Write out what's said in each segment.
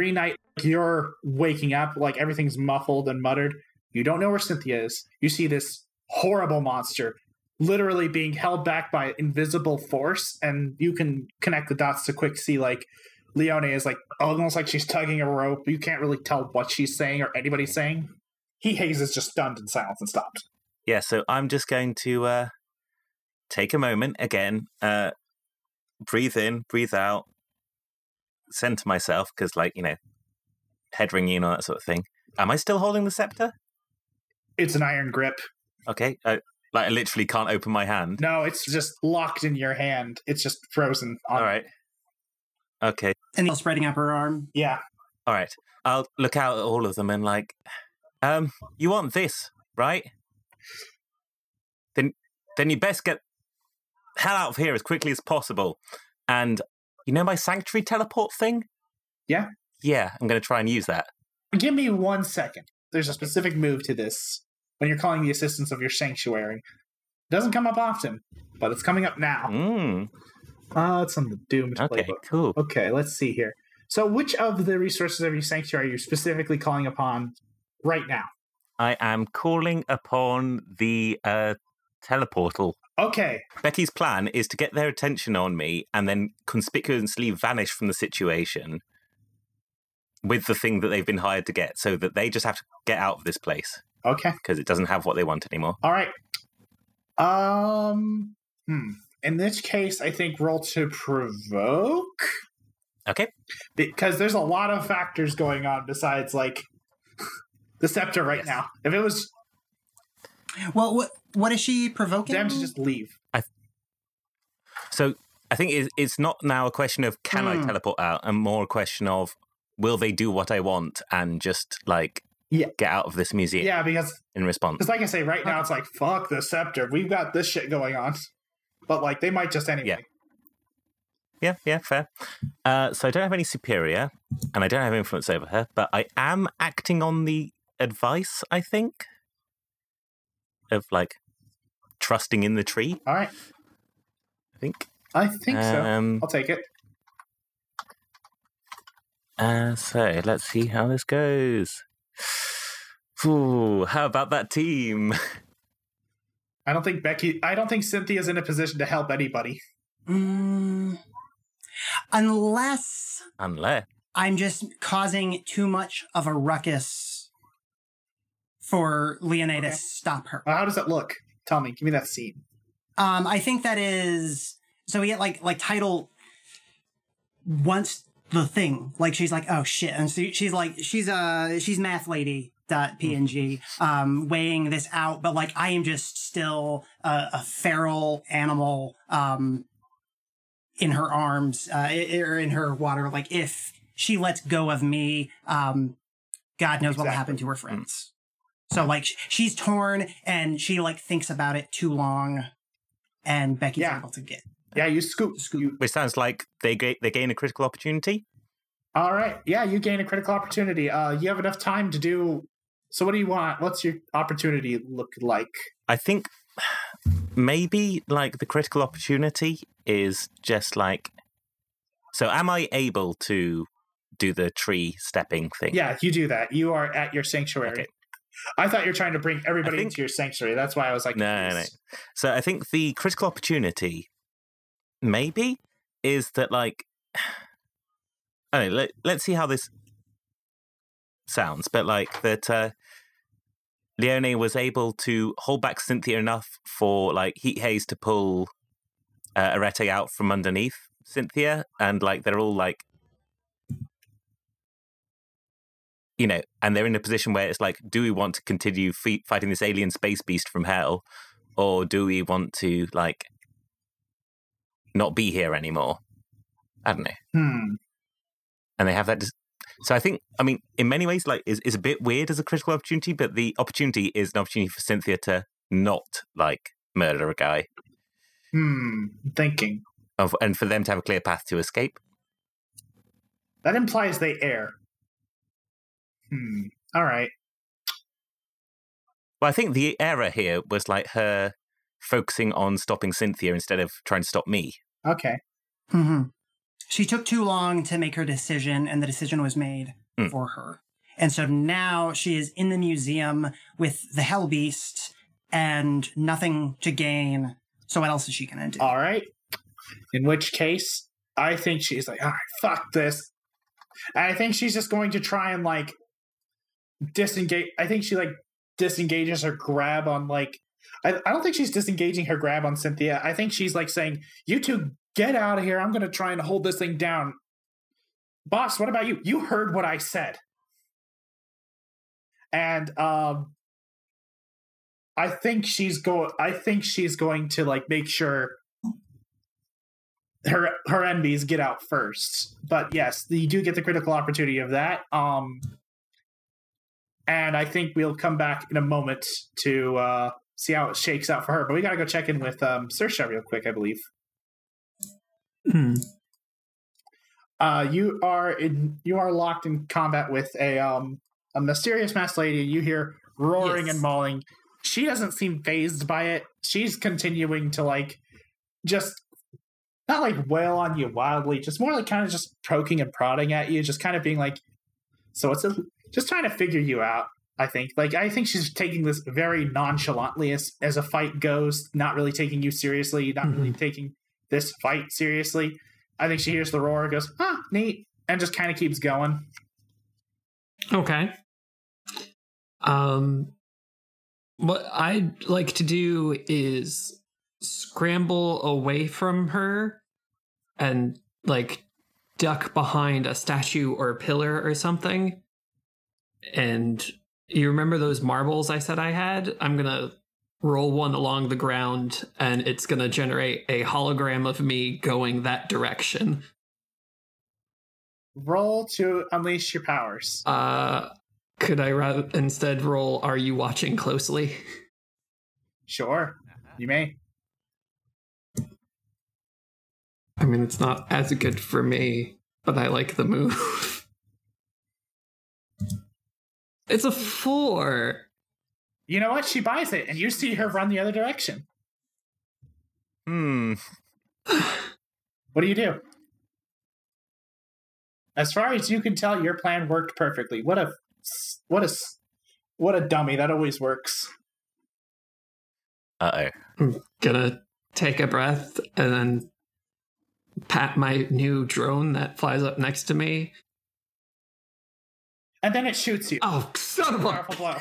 Green Knight, you're waking up, like everything's muffled and muttered. You don't know where Cynthia is. You see this horrible monster literally being held back by invisible force, and you can connect the dots to quick see like Leone is like almost like she's tugging a rope. You can't really tell what she's saying or anybody's saying. Heat Haze is just stunned in silence and stopped. Yeah, so I'm just going to uh, take a moment again, uh, breathe in, breathe out, center myself because, like, you know, head ringing and all that sort of thing. Am I still holding the scepter? It's an iron grip. Okay, I, like I literally can't open my hand. No, it's just locked in your hand. It's just frozen. On All right. Okay. And Neil spreading up her arm. Yeah. All right. I'll look out at all of them and like, um, you want this, right? Then, then you best get hell out of here as quickly as possible. And you know my sanctuary teleport thing? Yeah. Yeah, I'm going to try and use that. Give me one second. There's a specific move to this when you're calling the assistance of your sanctuary. It doesn't come up often, but it's coming up now. Mm, Uh, it's on the Doomed okay, playbook. cool. Okay, let's see here. So, which of the resources of your sanctuary are you specifically calling upon right now? I am calling upon the uh, teleportal. Okay, Becky's plan is to get their attention on me and then conspicuously vanish from the situation with the thing that they've been hired to get so that they just have to get out of this place okay, because it doesn't have what they want anymore. all right. Um, hmm. In this case, I think roll to provoke Okay. because there's a lot of factors going on besides like the scepter right Yes. now. If it was Well, what what is she provoking? them to just leave, So I think it's, it's not now a question of can I Hmm. teleport out and more a question of will they do what I want and just like Yeah. get out of this museum yeah, because in response. Because, like I say, right now it's like fuck the scepter. We've got this shit going on, but like they might just anyway. Yeah. Yeah, yeah, fair. Uh, so I don't have any superior, and I don't have influence over her, but I am acting on the advice. I think of like trusting in the tree. All right, I think. I think so. Um, I'll take it. uh, so let's see how this goes. Ooh, how about that team? I don't think Becky. I don't think Cynthia's in a position to help anybody. Mm, unless Unless I'm just causing too much of a ruckus for Leone Okay. to stop her. How does that look? Tell me. Give me that scene. Um, I think that is so we get like like Tidal wants the thing. Like she's like, oh shit. And so she's like she's uh she's math lady dot png um weighing this out but like i am just still a, a feral animal um in her arms uh or in her water like if she lets go of me um god knows what will happen to her friends so like she's torn and she like thinks about it too long and becky's Yeah. able to get Yeah, you scoop. Scoop. You, which sounds like they ga- they gain a critical opportunity. all right. Yeah, you gain a critical opportunity. Uh, you have enough time to do. So, what do you want? What's your opportunity look like? I think maybe like the critical opportunity is just like. So, am I able to do the tree stepping thing? Yeah, you do that. You are at your sanctuary. Okay. I thought you were trying to bring everybody think- into your sanctuary. That's why I was like, No, no, no. So, I think the critical opportunity maybe is that like. I don't know, let, let's see how this sounds, but like that uh, Leone was able to hold back Cynthia enough for like Heat Haze to pull uh, Arete out from underneath Cynthia, and like they're all like, you know, and they're in a position where it's like, do we want to continue fe- fighting this alien space beast from hell, or do we want to like not be here anymore? I don't know Hmm. and they have that. Dis- so I think, I mean, in many ways, like, is is a bit weird as a critical opportunity, but the opportunity is an opportunity for Cynthia to not like murder a guy, Hmm. Thinking. of, and for them to have a clear path to escape. That implies they err. Hmm. All right. Well, I think the error here was like her focusing on stopping Cynthia instead of trying to stop me. Okay. hmm she took too long to make her decision, and the decision was made Hmm. for her. And so now she is in the museum with the Hell Beast and nothing to gain. So what else is she gonna do? All right. In which case, I think she's like, all right, fuck this. And I think she's just going to try and like disengage. I think she like disengages her grab on like. I, I don't think she's disengaging her grab on Cynthia. I think she's like saying, "You two get out of here. I'm going to try and hold this thing down." Boss, what about you? You heard what I said. And um I think she's going I think she's going to like make sure her her enemies get out first. But yes, you do get the critical opportunity of that. Um and I think we'll come back in a moment to uh see how it shakes out for her. But we gotta go check in with um Sersha real quick, I believe. Hmm. Uh you are in you are locked in combat with a um a mysterious masked lady. You hear roaring Yes. and mauling. She doesn't seem phased by it. She's continuing to like just not like wail on you wildly, just more like kind of just poking and prodding at you, just kind of being like, so it's a, just trying to figure you out. I think, like, I think she's taking this very nonchalantly as as a fight goes, not really taking you seriously, not really taking this fight seriously. I think she hears the roar, goes, "Huh, neat," and just kind of keeps going. Okay. Um, what I'd like to do is scramble away from her and like duck behind a statue or a pillar or something. And you remember those marbles I said I had? I'm gonna roll one along the ground and it's gonna generate a hologram of me going that direction. Roll to unleash your powers. Uh could I rather instead roll are you watching closely? Sure, you may. I mean, it's not as good for me, but I like the move. it's a four. You know what? She buys it, and you see her run the other direction. Hmm. What do you do? As far as you can tell, your plan worked perfectly. What a what a what a dummy. That always works. Uh oh. I'm gonna take a breath and then pat my new drone that flies up next to me. And then it shoots you. Oh, son of a. Powerful blow.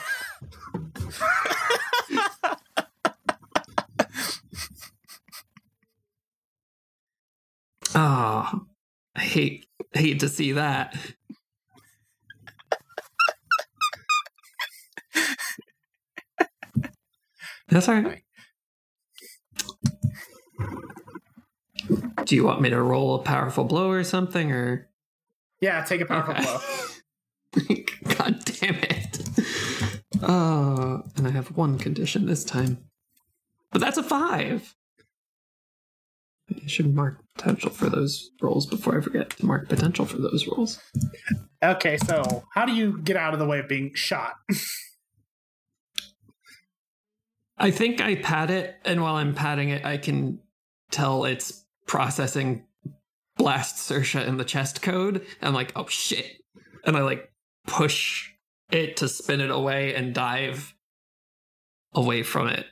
Oh, I hate hate to see that. That's all right. Do you want me to roll a powerful blow or something, or Yeah, take a powerful Okay. blow. God damn it! Oh, and I have one condition this time, but that's a five. I should mark potential for those rolls before I forget to mark potential for those rolls. Okay, so how do you get out of the way of being shot? I think I pat it, and while I'm patting it, I can tell it's processing blast Sersha in the chest code. I'm like, oh shit. And I like push it to spin it away and dive away from it.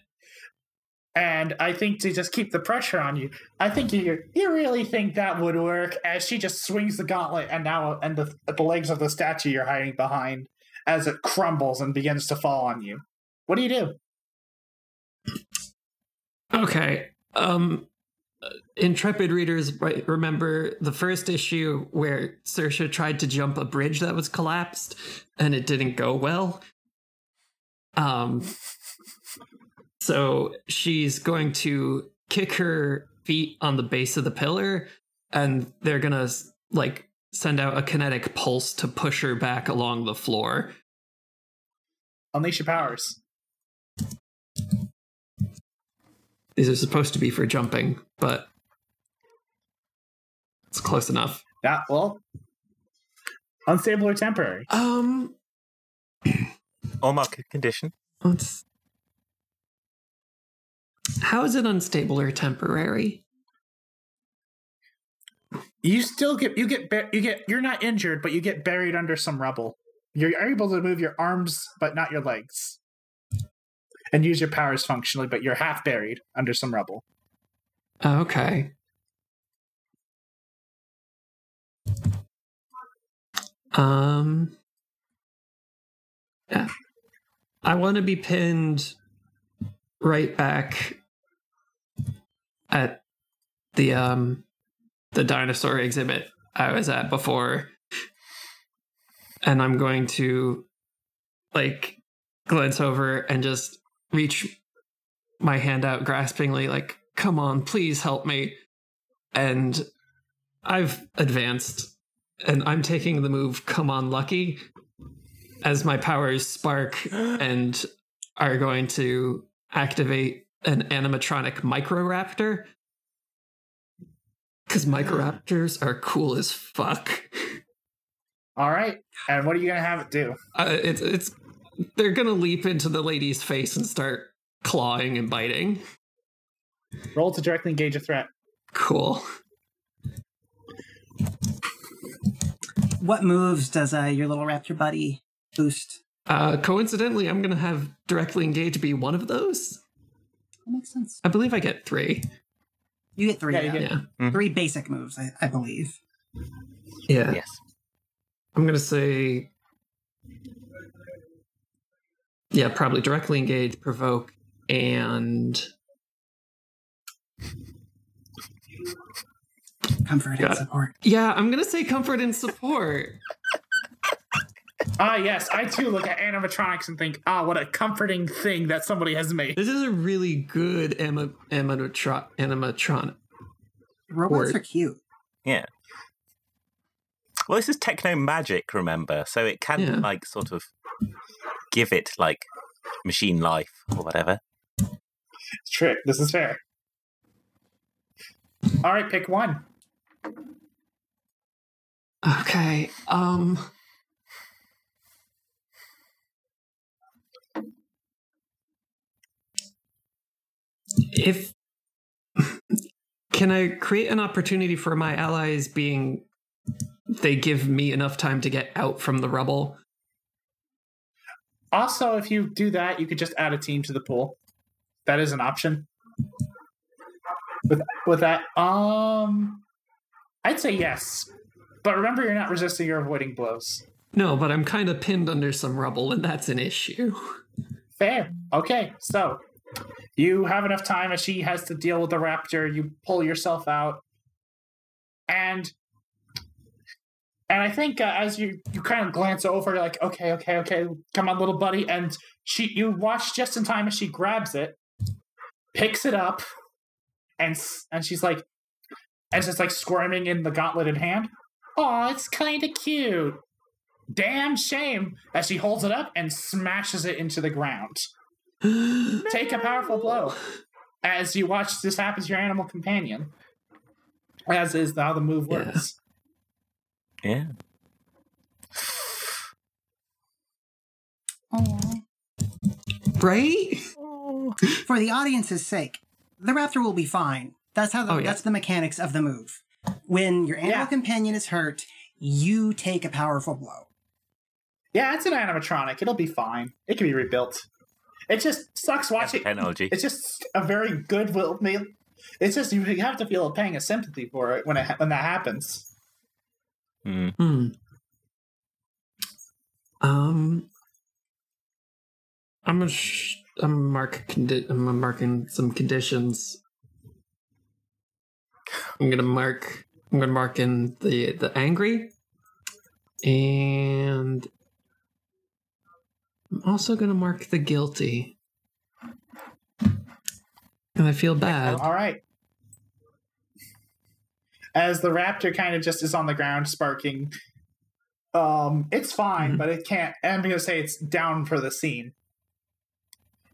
And I think to just keep the pressure on you, I think you you really think that would work as she just swings the gauntlet and now and the the legs of the statue you're hiding behind as it crumbles and begins to fall on you. What do you do? Okay. Um intrepid readers right, remember the first issue where Sersha tried to jump a bridge that was collapsed and it didn't go well. Um so she's going to kick her feet on the base of the pillar and they're to like send out a kinetic pulse to push her back along the floor. Unleash your powers. These are supposed to be for jumping, but it's close enough. That well, unstable or temporary. Um Or mark a condition. Let's. How is it unstable or temporary? You still get you get you get you're not injured, but you get buried under some rubble. You're able to move your arms, but not your legs, and use your powers functionally, but you're half buried under some rubble. Okay. Um. Yeah. I want to be pinned right back at the um the dinosaur exhibit I was at before. And I'm going to like glance over and just reach my hand out graspingly like come on please help me. And i've advanced and i'm taking the move come on lucky as my powers spark and are going to activate an animatronic microraptor. Because microraptors are cool as fuck. All right, and what are you gonna have it do? uh, it's it's they're gonna leap into the lady's face and start clawing and biting Roll to directly engage a threat. cool What moves does uh, your little raptor buddy boost? Uh, coincidentally, I'm going to have directly engage be one of those. That makes sense. I believe I get three. You get three. Yeah, you yeah. get- Yeah. Three basic moves, I, I believe. Yeah. Yes. I'm going to say. Yeah, probably directly engage, provoke, and. Comfort Got and it. support. Yeah, I'm going to say comfort and support. Ah, yes, I too look at animatronics and think, ah, what a comforting thing that somebody has made. This is a really good anima- animatron. animatron. Robots Word. are cute. Yeah. Well, this is techno magic, remember? So it can Yeah. like sort of give it like machine life or whatever. It's trick. This is fair. All right, pick one. Okay. Um. If can I create an opportunity for my allies being they give me enough time to get out from the rubble? Also, if you do that, you could just add a team to the pool. That is an option. With with that, um, I'd say yes. But remember, you're not resisting or avoiding blows. No, but I'm kind of pinned under some rubble, and that's an issue. Fair. Okay, so you have enough time as she has to deal with the raptor. You pull yourself out, and and I think uh, as you you kind of glance over, you're like, okay, okay, okay, come on, little buddy, and she you watch just in time as she grabs it, picks it up, and and she's like, and just like squirming in the gauntleted hand. Oh, it's kind of cute. Damn shame as she holds it up and smashes it into the ground. Take a powerful blow as you watch this happen to your animal companion. As is how the move works. Yeah. right? For the audience's sake, the raptor will be fine. That's how the, Oh, yeah. that's the mechanics of the move. When your animal Yeah. companion is hurt, you take a powerful blow. Yeah, it's an animatronic. It'll be fine. It can be rebuilt. It just sucks watching. Technology. It's just a very good will. It's just you have to feel a pang of sympathy for it when it when that happens. Mm. Hmm. Um, I'm gonna sh- I'm gonna mark condi- I'm marking some conditions. I'm gonna mark. I'm gonna mark in the the angry, and I'm also gonna mark the guilty. And I feel bad. All right. As the raptor kind of just is on the ground sparking, um, it's fine, Mhm. but it can't. I'm gonna say it's down for the scene.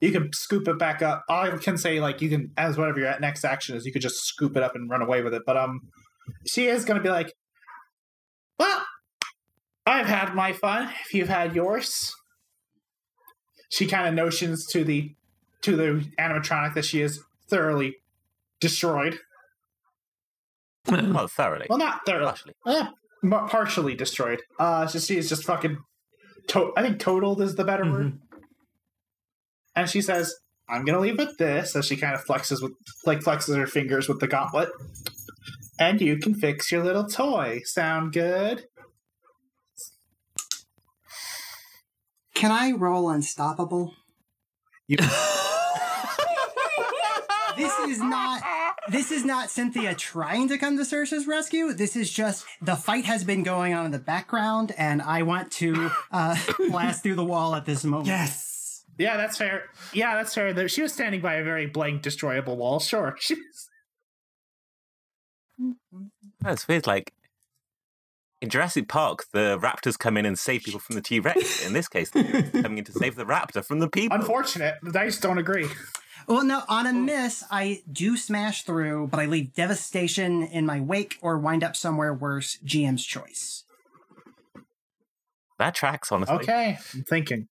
You can scoop it back up. I can say, like, you can, as whatever your next action is, you could just scoop it up and run away with it. But um, she is gonna be like, "Well, I've had my fun. If you've had yours." She kind of notions to the to the animatronic that she is thoroughly destroyed. Well, thoroughly. Well, not thoroughly. Partially. Eh, partially destroyed. Uh, so she is just fucking. To- I think totaled is the better word. And she says, "I'm gonna leave with this." As she kind of flexes with, like, flexes her fingers with the gauntlet. And you can fix your little toy. Sound good? Can I roll unstoppable? You- This is not this is not Cynthia trying to come to Saoirse's rescue. This is just the fight has been going on in the background, and I want to uh, blast through the wall at this moment. Yes. Yeah, that's fair. Yeah, that's fair. There- She was standing by a very blank, destroyable wall. Sure. She was- That's weird. Like in Jurassic Park, the raptors come in and save people from the T Rex. In this case, they're coming in to save the raptor from the people. Unfortunate. The dice don't agree. Well, no, on a miss, I do smash through, but I leave devastation in my wake or wind up somewhere worse. GM's choice. That tracks, honestly. Okay, I'm thinking.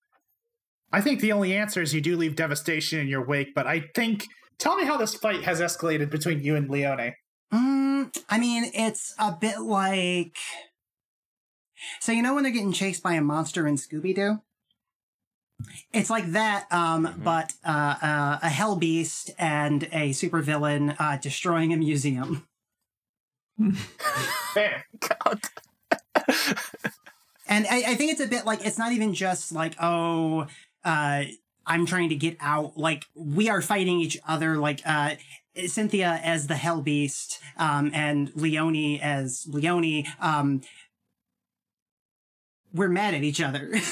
I think the only answer is you do leave devastation in your wake, but I think. Tell me how this fight has escalated between you and Leone. Mm, I mean, it's a bit like. So you know when they're getting chased by a monster in Scooby Doo? It's like that, um, Mhm. but uh, uh, a hell beast and a supervillain uh, destroying a museum. Fair. God. And I, I think it's a bit like it's not even just like oh, uh, I'm trying to get out. Like we are fighting each other. Like uh, Cynthia as the Hell Beast, um, and Leone as Leone. Um, we're mad at each other.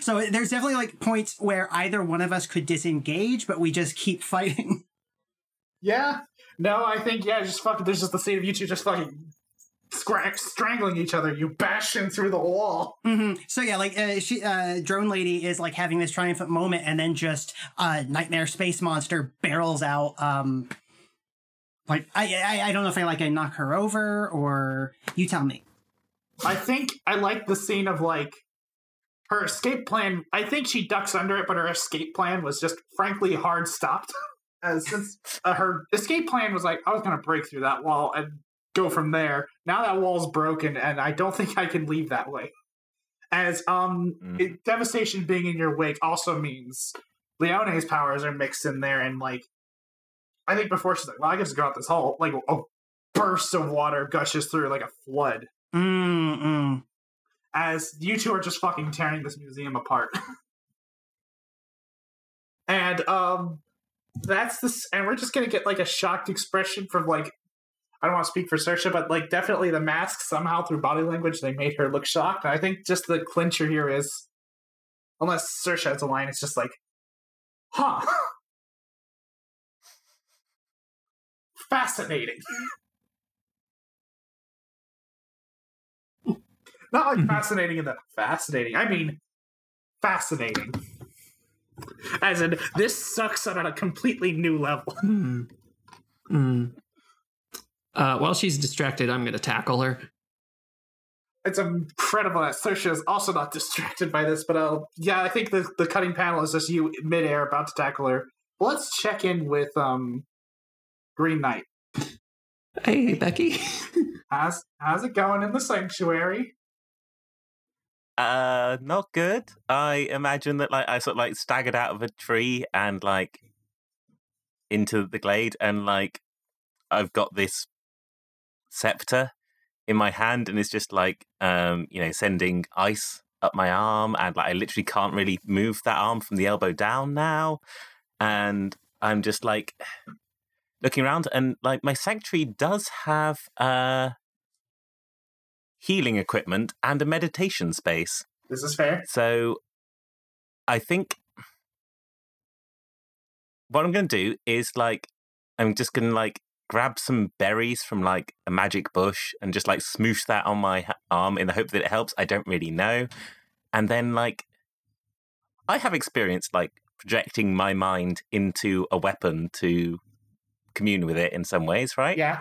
so there's definitely like points where either one of us could disengage, but we just keep fighting. Yeah. No, I think, yeah, just fucking, there's just the scene of you two just fucking scra- strangling each other. You bashing through the wall. hmm So yeah, like uh, she, uh, drone lady is like having this triumphant moment, and then just uh, nightmare space monster barrels out. Um, like I, I, I don't know if I like I knock her over or you tell me. I think I like the scene of like her escape plan. I think she ducks under it, but her escape plan was just frankly hard stopped. As since uh, her escape plan was like, I was going to break through that wall and go from there. Now that wall's broken, and I don't think I can leave that way. As um, Mm. it, devastation being in your wake also means Leone's powers are mixed in there, and like, I think before she's like, well, I guess go out this hole. Like a burst of water gushes through like a flood Mm mm. As you two are just fucking tearing this museum apart. and um that's this and we're just gonna get like a shocked expression from like I don't want to speak for Saoirse, but like definitely the mask somehow through body language they made her look shocked. And I think just the clincher here is unless Saoirse has a line, it's just like, huh. Fascinating. Not like fascinating in the fascinating. I mean, fascinating. As in, this sucks on a completely new level. Hmm. Hmm. Uh, while she's distracted, I'm going to tackle her. It's incredible that Saoirse is also not distracted by this, but uh, yeah, I think the, the cutting panel is just you midair about to tackle her. Let's check in with um Green Knight. Hey, Becky. How's how's it going in the sanctuary? Uh, not good. I imagine that like I sort of like staggered out of a tree and like into the glade, and like I've got this scepter in my hand, and it's just like um, you know, sending ice up my arm, and like I literally can't really move that arm from the elbow down now, and I'm just like looking around, and like my sanctuary does have uh healing equipment and a meditation space. This is fair. So I think what I'm going to do is like I'm just going to like grab some berries from like a magic bush and just like smoosh that on my arm in the hope that it helps. I don't really know. And then like I have experience like projecting my mind into a weapon to commune with it in some ways, right? Yeah.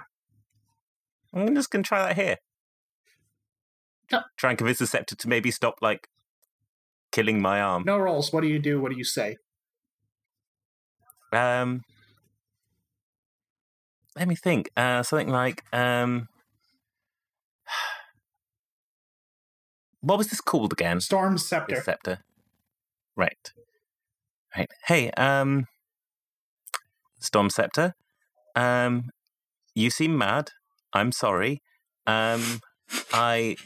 I'm just going to try that here. Yeah. Try and convince the scepter to maybe stop like killing my arm. No rolls. What do you do? What do you say? Um, let me think. Uh, something like um, what was this called again? Storm Scepter. This scepter. Right. Right. Hey, um, Storm Scepter. Um, you seem mad. I'm sorry. Um, I,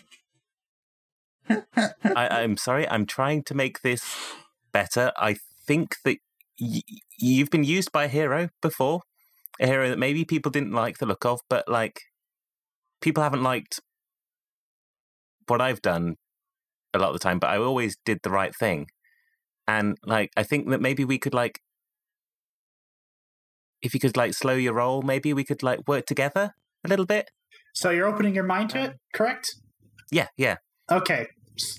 I, I'm sorry. I'm trying to make this better. I think that y- you've been used by a hero before, a hero that maybe people didn't like the look of, but like people haven't liked what I've done a lot of the time. But I always did the right thing, and like I think that maybe we could like if you could like slow your roll, maybe we could like work together a little bit. So you're opening your mind to um, it, correct? Yeah, yeah. Okay.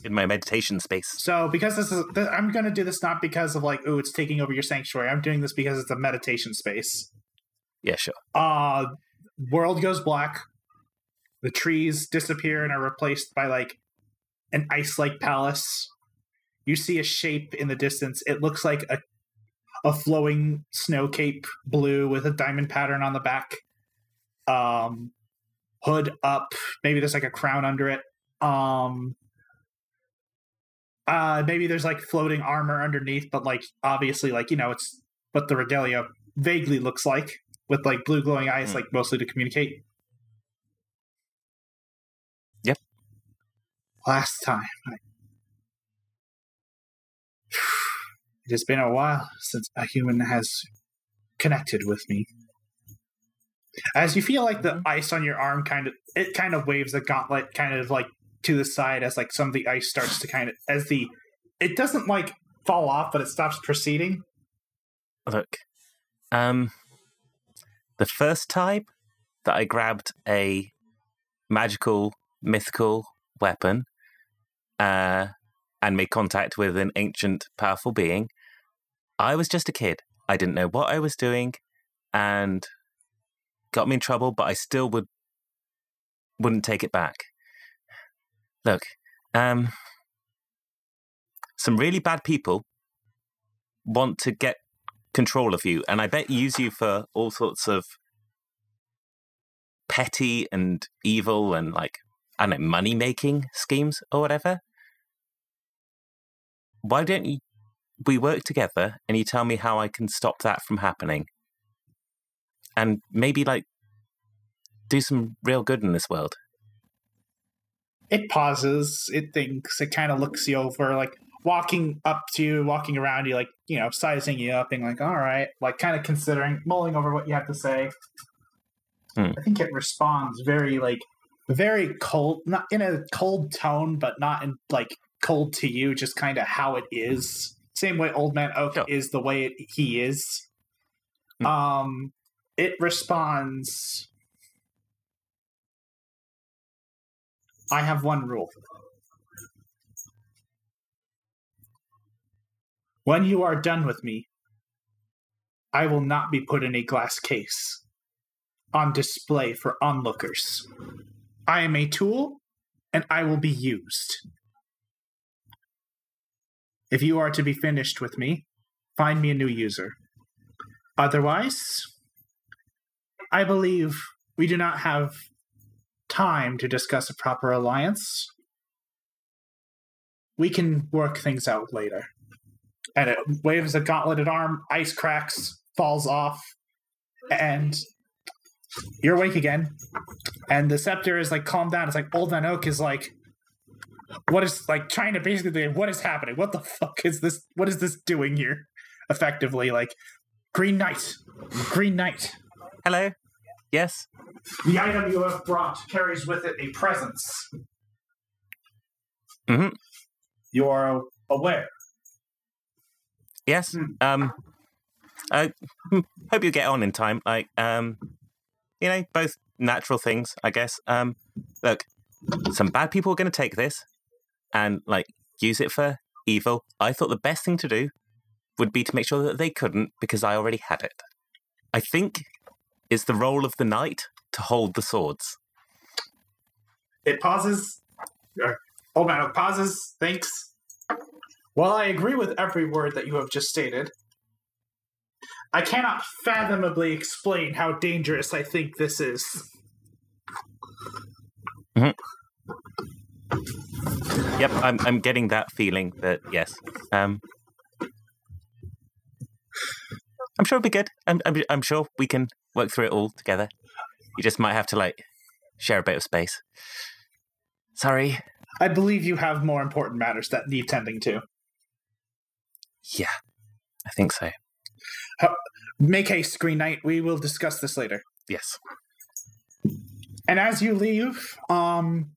In my meditation space. So because this is, I'm going to do this not because of like, oh, it's taking over your sanctuary. I'm doing this because it's a meditation space. Yeah, sure. Uh, world goes black. The trees disappear and are replaced by like an ice-like palace. You see a shape in the distance. It looks like a a flowing snow cape blue with a diamond pattern on the back. Um, hood up. Maybe there's like a crown under it. Um, uh, maybe there's like floating armor underneath, but like obviously, like you know, it's what the regalia vaguely looks like with like blue glowing eyes, Mm. like mostly to communicate. Yep. Last time. I... It has been a while since a human has connected with me. As you feel like the ice on your arm kind of it kind of waves a gauntlet kind of like to the side as like some of the ice starts to kind of as the it doesn't like fall off but it stops proceeding. Look, um, the first time that I grabbed a magical, mythical weapon, uh, and made contact with an ancient, powerful being, I was just a kid. I didn't know what I was doing, and got me in trouble. But I still would wouldn't take it back. Look, um, some really bad people want to get control of you, and I bet use you for all sorts of petty and evil and like I don't know money making schemes or whatever. Why don't you we work together and you tell me how I can stop that from happening? And maybe like do some real good in this world. It pauses, it thinks, it kind of looks you over, like walking up to you, walking around you, like, you know, sizing you up, being like, all right, like kind of considering, mulling over what you have to say. Hmm. I think it responds very, like, very cold, not in a cold tone, but not in, like, cold to you, just kind of how it is. Same way Old Man Oak is the way it, he is. Hmm. Um, it responds. I have one rule. When you are done with me, I will not be put in a glass case on display for onlookers. I am a tool and I will be used. If you are to be finished with me, find me a new user. Otherwise, I believe we do not have time to discuss a proper alliance. We can work things out later. And it waves a gauntleted arm, ice cracks, falls off, and you're awake again. And the scepter is like calmed down. It's like Old Man Oak is like, what is like trying to basically what is happening? What the fuck is this? What is this doing here? Effectively, like Green Knight, Green Knight. Hello? Yes? The item you have brought carries with it a presence. Mhm. You are aware. Yes. Hmm. Um, I hmm, hope you get on in time. Like, um, you know, both natural things, I guess. Um, look, some bad people are going to take this and like use it for evil. I thought the best thing to do would be to make sure that they couldn't because I already had it. I think it's the role of the knight to hold the swords. It pauses. Old Man pauses, thinks. While I agree with every word that you have just stated, I cannot fathomably explain how dangerous I think this is. Yep, I'm I'm getting that feeling that yes. Um, I'm sure it'll be good. I'm, I'm I'm sure we can work through it all together. You just might have to like share a bit of space. Sorry. I believe you have more important matters that need tending to. Yeah, I think so. Make haste, Green Knight. We will discuss this later. Yes. And as you leave, um,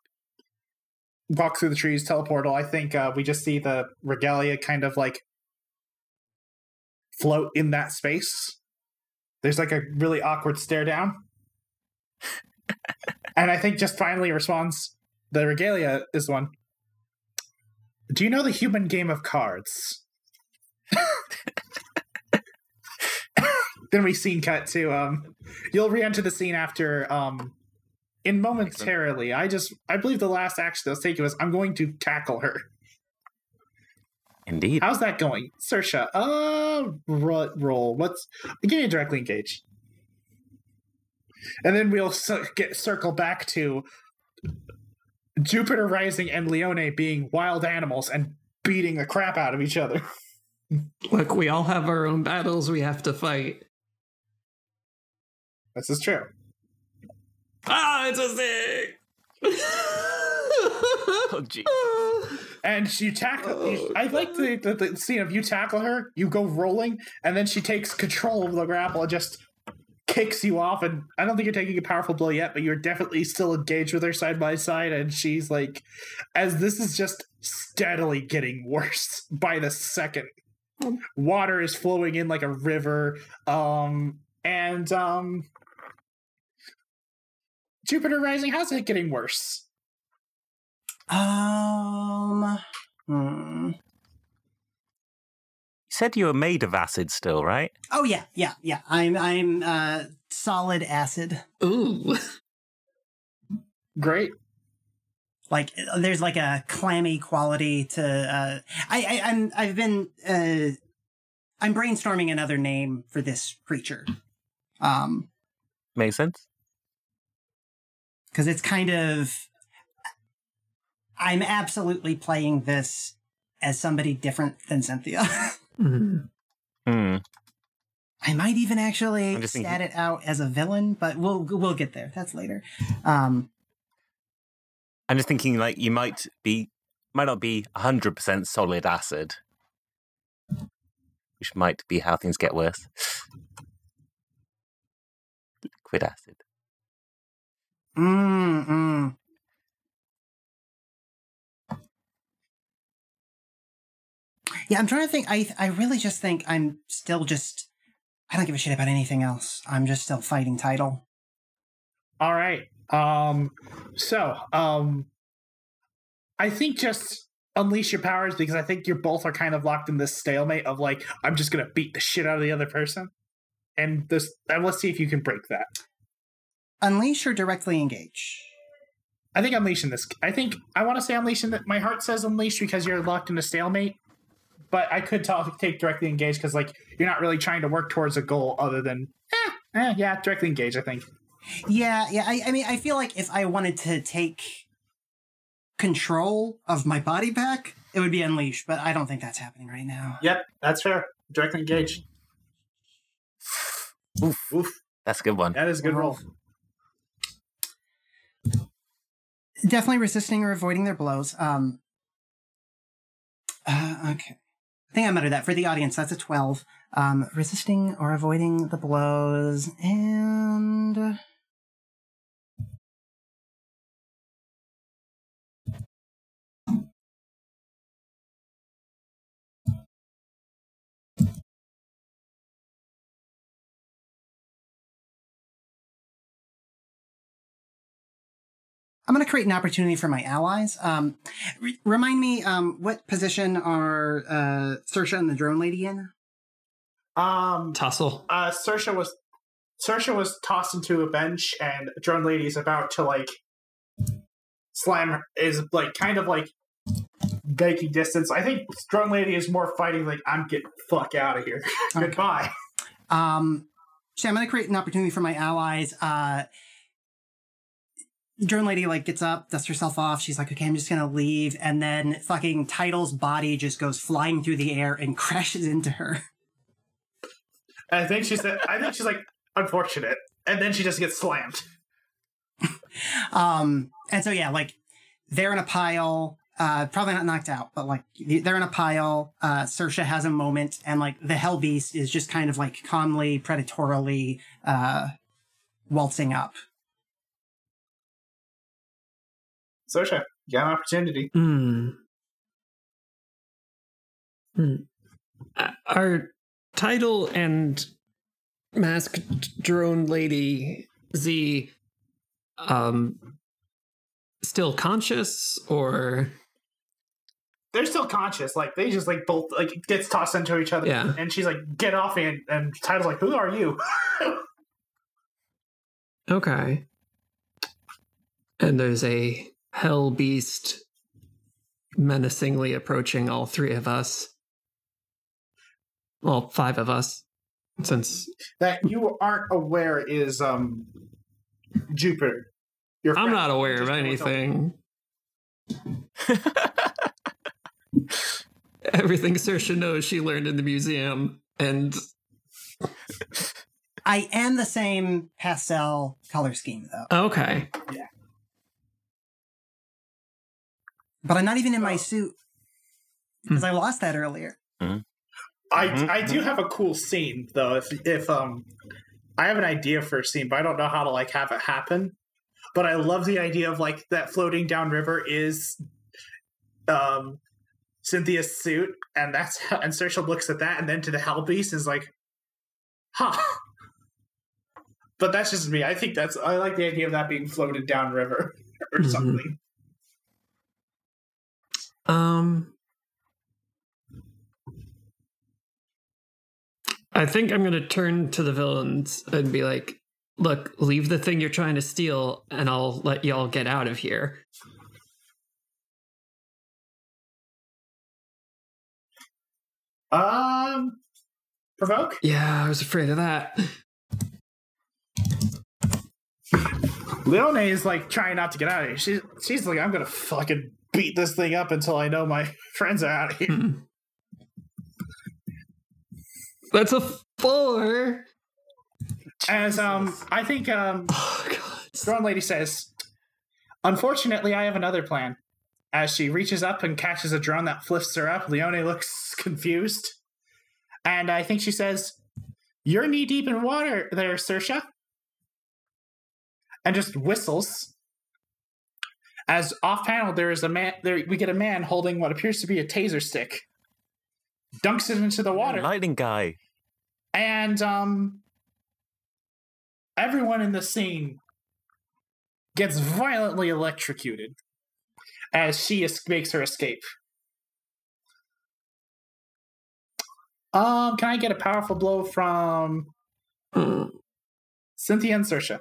walk through the trees, teleportal, I think uh, we just see the regalia kind of like float in that space. There's like a really awkward stare down. and I think just finally responds the regalia is one. Do you know the human game of cards? then we scene cut to um you'll re-enter the scene after um in momentarily i just i believe the last action that was taken was i'm going to tackle her Indeed. how's that going sersha uh ro- roll what's give me a directly engage and then we'll get circle back to jupiter rising and leone being wild animals and beating the crap out of each other Look, we all have our own battles we have to fight. this is true Ah, it's a thing! Oh, gee. And you tackle. You, I like the, the, the scene of you tackle her, you go rolling, and then she takes control of the grapple and just kicks you off. And I don't think you're taking a powerful blow yet, but you're definitely still engaged with her side by side. And she's like, as this is just steadily getting worse by the second. Water is flowing in like a river. Um, and um, Jupiter Rising, how's it getting worse? Um. Hmm. You said you were made of acid still, right? Oh yeah, yeah, yeah. I'm I'm uh solid acid. Ooh. Great. Like there's like a clammy quality to uh I, I I'm I've been uh I'm brainstorming another name for this creature. Um Makes sense. because it's kind of I'm absolutely playing this as somebody different than Cynthia. Mhm. Hmm. I might even actually I'm stat thinking- it out as a villain, but we'll we'll get there. That's later. Um, I'm just thinking like you might be might not be hundred percent solid acid. Which might be how things get worse. Liquid acid. mm, mm. Yeah, I'm trying to think. I I really just think I'm still just. I don't give a shit about anything else. I'm just still fighting Tidal. All right. Um so, um I think just unleash your powers because I think you both are kind of locked in this stalemate of like I'm just going to beat the shit out of the other person. And this and let's see if you can break that. Unleash or directly engage. I think unleashing this I think I want to say unleashing that my heart says unleash because you're locked in a stalemate. But I could talk, take directly engage because like you're not really trying to work towards a goal other than eh, eh, yeah, directly engage, I think. Yeah, yeah. I, I mean, I feel like if I wanted to take control of my body back, it would be unleashed. But I don't think that's happening right now. Yep, that's fair. Directly engage. Oof. Oof. That's a good one. That is a good roll. Definitely resisting or avoiding their blows. Um. Uh, okay. I think I muttered that for the audience. That's a twelve. Um, resisting or avoiding the blows, and I'm going to create an opportunity for my allies. Um, re- remind me, um, what position are uh, Sersha and the drone lady in? Um, Tussle. uh, Sersha was Sersha was tossed into a bench, and Drone Lady is about to like slam. her- Is like kind of like making distance. I think Drone Lady is more fighting like I'm getting the fuck out of here. Okay. Goodbye. Um, so I'm going to create an opportunity for my allies. Uh, drone lady like gets up, dusts herself off. She's like, okay, I'm just gonna leave. And then fucking Tidal's body just goes flying through the air and crashes into her. I think she said. I think she's like unfortunate, and then she just gets slammed. Um, and so yeah, like they're in a pile. Uh, probably not knocked out, but like they're in a pile. Uh, Sersha has a moment, and like the Hell Beast is just kind of like calmly, predatorily, uh, waltzing up. Sersha, you got an opportunity. Hmm. Hmm. Our Tidal and masked drone lady Z um still conscious or They're still conscious. Like they just like both like gets tossed into each other. Yeah. And she's like, "Get off me!" And, and Tidal's like, "Who are you?" okay. And there's a hell beast menacingly approaching all three of us. Well, five of us. Since that you aren't aware is um Jupiter. Your I'm not aware of Just don't tell- anything. Everything Saoirse knows she learned in the museum, and I am the same pastel color scheme though, okay, but I'm not even in my suit because I lost that earlier. I Mhm, I do have a cool scene though. If if um, I have an idea for a scene, but I don't know how to like have it happen. But I love the idea of like that floating down river is um Cynthia's suit, and that's how, and Saoirse looks at that, and then to the Hell Beast is like, huh. But that's just me. I think that's I like the idea of that being floated down river or Mhm. something. Um, I think I'm gonna turn to the villains and be like, "Look, leave the thing you're trying to steal, and I'll let y'all get out of here." Um, provoke. Yeah, I was afraid of that. Leone is like trying not to get out of here. She's she's like, I'm gonna fucking beat this thing up until I know my friends are out of here. Hmm. That's a four. As um, I think um, Oh god. Drone Lady says, Unfortunately, I have another plan. As she reaches up and catches a drone that flips her up, Leone looks confused. And I think she says, You're knee deep in water there, Sersha. And just whistles. As off panel, there is a man there we get a man holding what appears to be a taser stick. Dunks it into the water. Lightning guy. And um everyone in the scene gets violently electrocuted as she es- makes her escape. Um, can I get a powerful blow from Hmm. Cynthia and Sersha?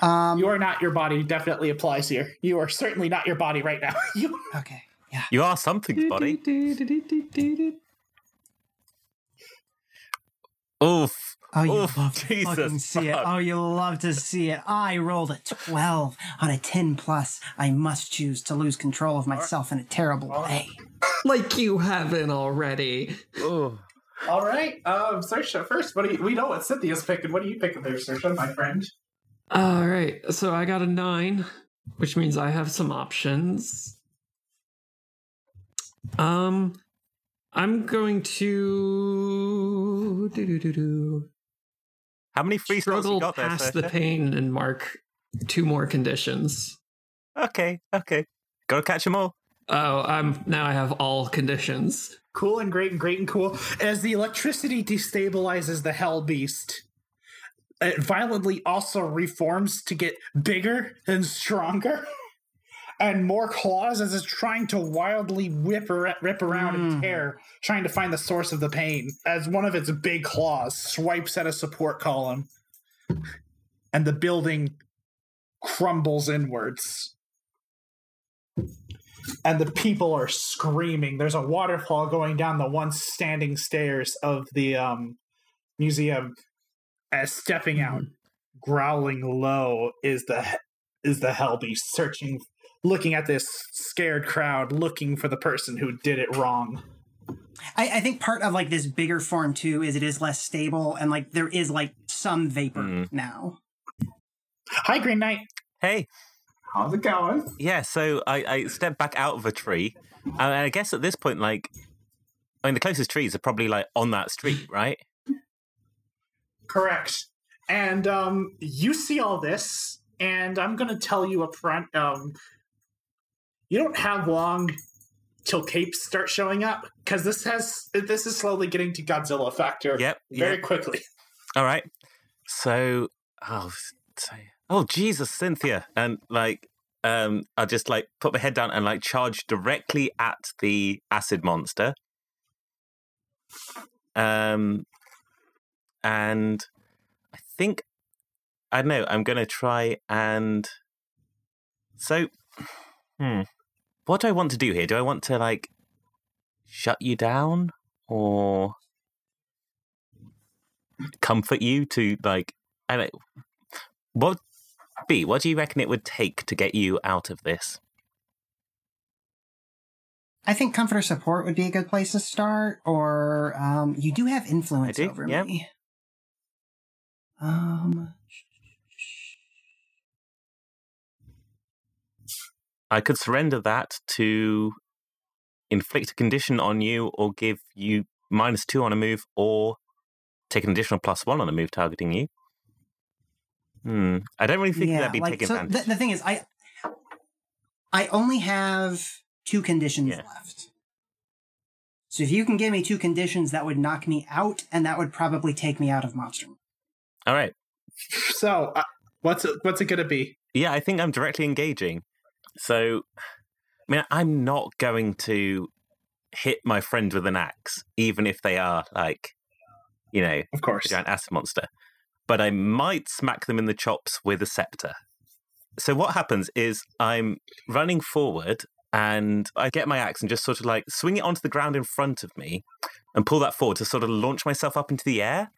Um, You are not your body. Definitely applies here. You are certainly not your body right now. you okay. Yeah. You are something's body. Oof. Oh, you Oof, love to Jesus fucking see it. Oh, you love to see it. I rolled a 12 on a 10 plus. I must choose to lose control of myself in a terrible way. Like you haven't already. Ooh. All right? Um, Sersha first. What do you? We know what Cynthia's picking. What are you picking there, Sersha, my friend? All right, so I got a nine, which means I have some options. Um, I'm going to do do, do, do. How many free slots you struggle got there, past the pain and mark two more conditions. Okay, okay. Gotta catch them all. Oh, I'm now I have all conditions. Cool and great and great and cool. As the electricity destabilizes the hell beast it violently also reforms to get bigger and stronger and more claws as it's trying to wildly whip rip around and Mm. tear trying to find the source of the pain. As one of its big claws swipes at a support column and the building crumbles inwards and the people are screaming. There's a waterfall going down the once standing stairs of the um, museum. As stepping out, growling low, is the is the hell beast searching, looking at this scared crowd, looking for the person who did it wrong. I, I think part of like this bigger form too is it is less stable and like there is like some vapor Mm. now. Hi, Green Knight. Hey, How's it going? yeah. So I, I stepped back out of a tree, and I guess at this point, like, I mean, the closest trees are probably like on that street, right? Correct. And um, you see all this, and I'm going to tell you up front. Um, you don't have long till capes start showing up because this has this is slowly getting to Godzilla factor Yep. very yep. quickly. All right. So, oh, so, oh, Jesus, Cynthia, and like, um, I'll just like put my head down and like charge directly at the acid monster. Um, and I think I don't know. I'm gonna try and so, hmm, what do I want to do here? Do I want to like shut you down or? comfort you to like I don't what B, what do you reckon it would take to get you out of this? I think comfort or support would be a good place to start, or um, you do have influence do, over yeah. me. Um, I could surrender that to inflict a condition on you or give you minus two on a move or take an additional plus one on a move targeting you. Hmm. I don't really think yeah, that'd be like taking so. advantage. The, the thing is, I I only have two conditions Yeah. left. So if you can give me two conditions, that would knock me out, and that would probably take me out of Monster. All right. So, uh, what's it, what's it going to be? Yeah, I think I'm directly engaging. So, I mean, I'm not going to hit my friend with an axe, even if they are like, you know, Of course. a giant acid monster. But I might smack them in the chops with a scepter. So what happens is I'm running forward and I get my axe and just sort of like swing it onto the ground in front of me and pull that forward to sort of launch myself up into the air.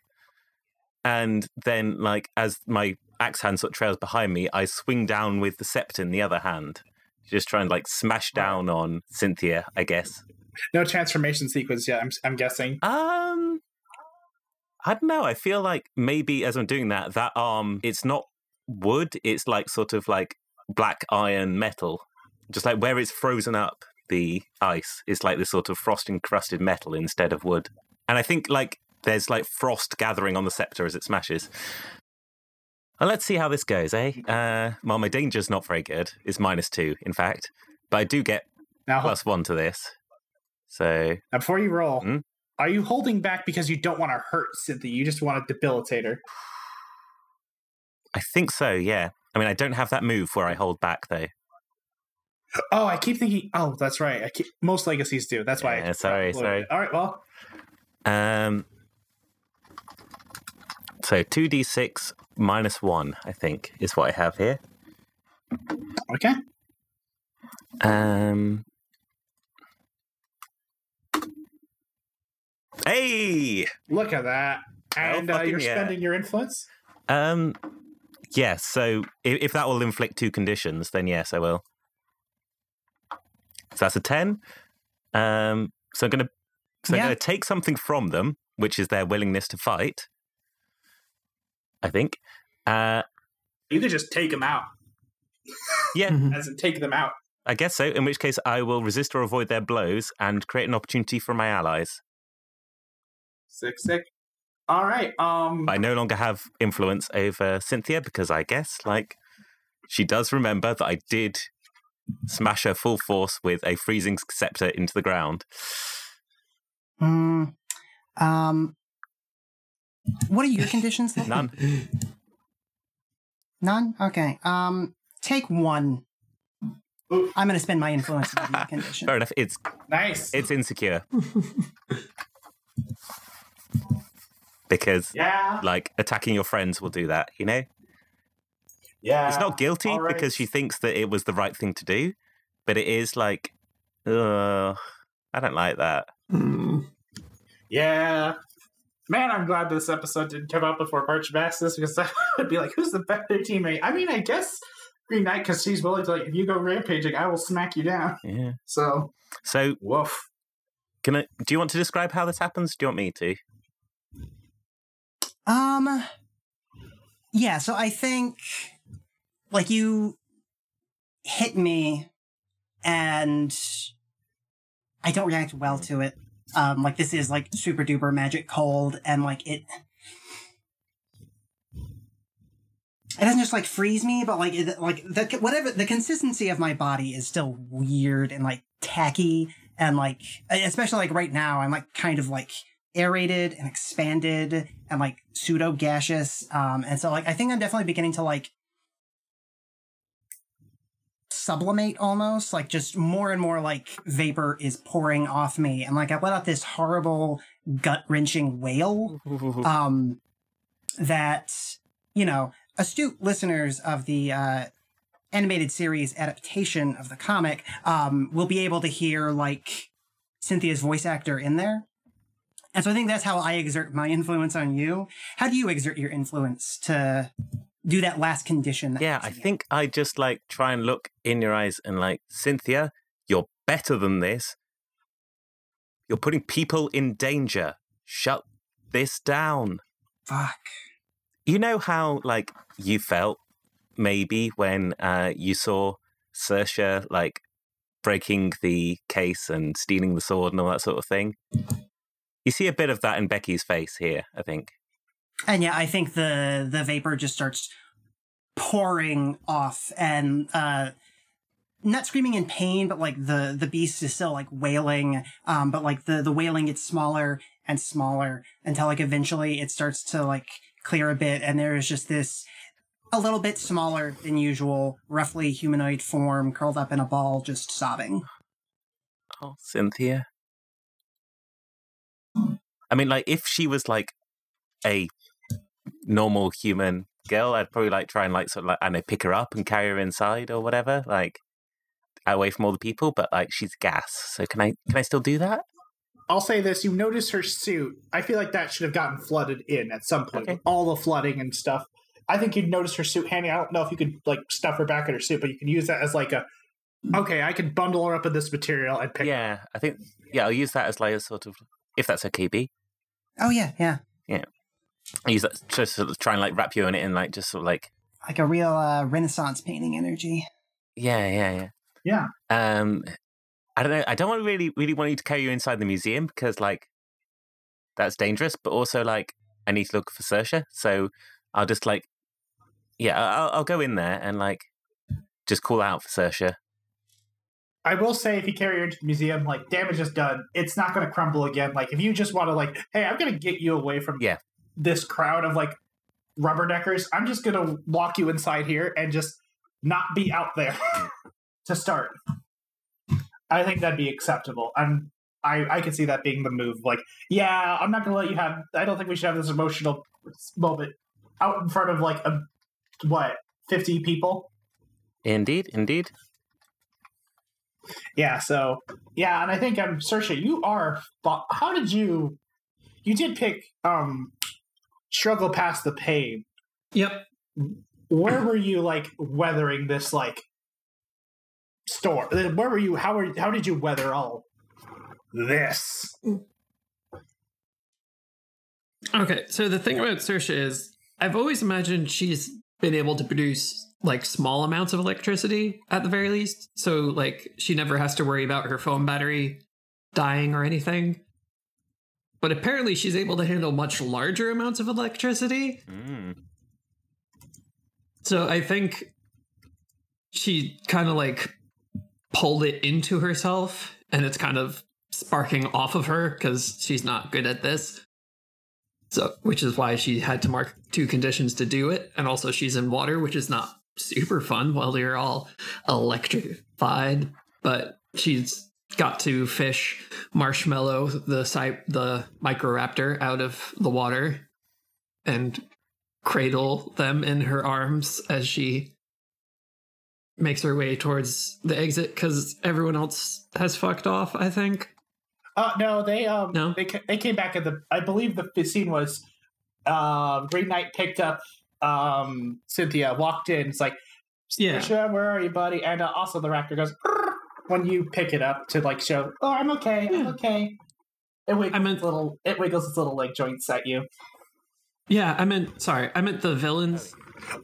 And then, like, as my axe hand sort of trails behind me, I swing down with the scepter in the other hand. Just try and like smash down on Cynthia, I guess. No transformation sequence yet. I'm, I'm guessing. Um, I don't know. I feel like maybe as I'm doing that, that arm, it's not wood. It's like sort of like black iron metal, just like where it's frozen up. The ice is like this sort of frost encrusted metal instead of wood. And I think like there's like frost gathering on the scepter as it smashes. Well, let's see how this goes, eh? Uh, well, my danger's not very good. It's minus two, in fact, but I do get Now, plus one to this. So now before you roll, Hmm? Are you holding back because you don't want to hurt Cynthia? You just want to debilitate her. I think so, yeah. I mean, I don't have that move where I hold back, though. Oh, I keep thinking. Oh, that's right. I keep, most legacies do. That's why. I Yeah, sorry, sorry. All right. Well, Um, so 2d6 minus 1, I think, is what I have here. okay. Um, hey! Look at that. And uh, fucking you're yeah. spending your influence. Um, yes, so if, if that will inflict two conditions, then yes, I will. So that's a 10. Um, so I'm going to so I'm Yeah. going to take something from them, which is their willingness to fight. I think. Uh, You could just take them out, yeah, as in take them out. I guess so. In which case, I will resist or avoid their blows and create an opportunity for my allies. Sick, sick. All right. Um. I no longer have influence over Cynthia because I guess, like, she does remember that I did smash her full force with a freezing scepter into the ground. Hmm. um, what are your conditions? None. None. Okay. Um, take one. Ooh. I'm going to spend my influence on your condition. Fair enough. It's Nice. it's insecure because, yeah. like, attacking your friends will do that. You know, Yeah. it's not guilty all right. because she thinks that it was the right thing to do, but it is like Ugh, I don't like that. Hmm. Yeah. Man, I'm glad this episode didn't come out before March Madness because I would be like, who's the better teammate? I mean, I guess Green Knight because she's willing to like, if you go rampaging, I will smack you down. Yeah. So, So, woof. can I? Do you want to describe how this happens? Do you want me to? Um, yeah. So I think, like, you hit me, and I don't react well to it. Um, like this is like super duper magic cold, and like it. It doesn't just like freeze me, but like it, like the whatever the consistency of my body is still weird and like tacky and like especially like right now I'm like kind of like aerated and expanded and like pseudo gaseous. Um, and so like I think I'm definitely beginning to like sublimate almost like just more and more like vapor is pouring off me and like I let out this horrible gut wrenching wail um that you know astute listeners of the uh animated series adaptation of the comic um will be able to hear like Cynthia's voice actor in there and so I think that's how I exert my influence on you. How do you exert your influence to do that last condition? that yeah, I think I just like try and look in your eyes and like, Cynthia, you're better than this. You're putting people in danger. Shut this down. Fuck. You know how like you felt maybe when uh, you saw Sersha like breaking the case and stealing the sword and all that sort of thing. You see a bit of that in Becky's face here, I think. And yeah, I think the the vapor just starts pouring off and uh not screaming in pain, but like the the beast is still like wailing. Um, but like the the wailing gets smaller and smaller until like eventually it starts to like clear a bit, and there is just this a little bit smaller than usual, roughly humanoid form curled up in a ball, just sobbing. Oh, Cynthia. I mean, like, if she was like a normal human girl, I'd probably like try and like sort of like I know pick her up and carry her inside or whatever, like away from all the people. But like she's gas, so can I can I still do that? I'll say this: you notice her suit. I feel like that should have gotten flooded in at some point. Okay. All the flooding and stuff. I think you'd notice her suit hanging. I don't know if you could like stuff her back in her suit, but you can use that as like a. Okay, I can bundle her up in this material and pick. Yeah, I think yeah, I'll use that as like a sort of if that's okay, B. Oh yeah, yeah, yeah. I use that to sort of try and like wrap you in it and like just sort of like like a real uh, Renaissance painting energy. yeah, yeah, Yeah. yeah. Um, I don't know. I don't want to really really want you to carry you inside the museum because like that's dangerous. But also like I need to look for Sersha, so I'll just like yeah, I'll, I'll go in there and like just call out for Sersha. I will say, if you carry her into the museum, like damage is done. It's not going to crumble again. Like if you just want to, like, hey, I'm going to get you away from Yeah. this crowd of like rubberneckers. I'm just going to lock you inside here and just not be out there to start. I think that'd be acceptable. I'm. I, I can see that being the move. Like, yeah, I'm not gonna let you have. I don't think we should have this emotional moment out in front of like a what fifty people. Indeed, indeed. Yeah, so yeah, and I think I'm um Sersha, you are how did you you did pick um struggle past the pain. Yep. Where were you like weathering this like storm? Where were you how were how did you weather all this? Okay, so the thing about Sersha is I've always imagined she's been able to produce like small amounts of electricity at the very least. So like she never has to worry about her phone battery dying or anything. But apparently she's able to handle much larger amounts of electricity. Mm. So I think she kind of like pulled it into herself and it's kind of sparking off of her because she's not good at this. So, which is why she had to mark two conditions to do it. And also, she's in water, which is not super fun while they're all electrified. But she's got to fish Marshmallow, the cy- the Microraptor, out of the water and cradle them in her arms as she makes her way towards the exit because everyone else has fucked off. I think. Uh, no, they um, No? they ca- they came back at the. I believe the, the scene was, uh, Green Knight picked up um Cynthia, walked in. It's like, Yeah. Where are you, buddy? And uh, also the raptor goes when you pick it up to like show. Oh, I'm okay. I'm okay. It wiggles I meant- its little. It wiggles its little like joints at you. Yeah, I meant sorry. I meant the villains.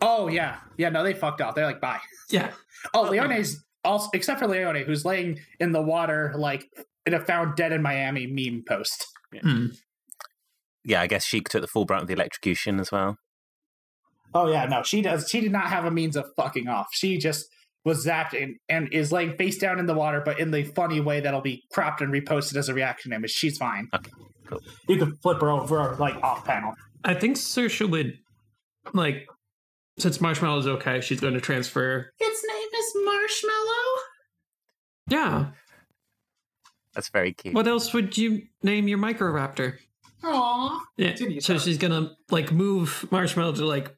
Oh yeah, yeah. No, they fucked off. They're like, bye. Yeah. Oh, Okay. Leone's also except for Leone, who's laying in the water like in a found dead in Miami meme post. Hmm. Yeah, I guess she took the full brunt of the electrocution as well. Oh yeah, no, she does. She did not have a means of fucking off. She just was zapped and, and is laying face down in the water, but in the funny way that'll be cropped and reposted as a reaction image. She's fine. Okay, cool. You can flip her over like off panel. I think Saoirse would like since Marshmallow is okay, she's going to transfer. Its name is Marshmallow. Yeah. That's very cute. What else would you name your Microraptor? Aww. Yeah. So she's gonna like move Marshmallow to like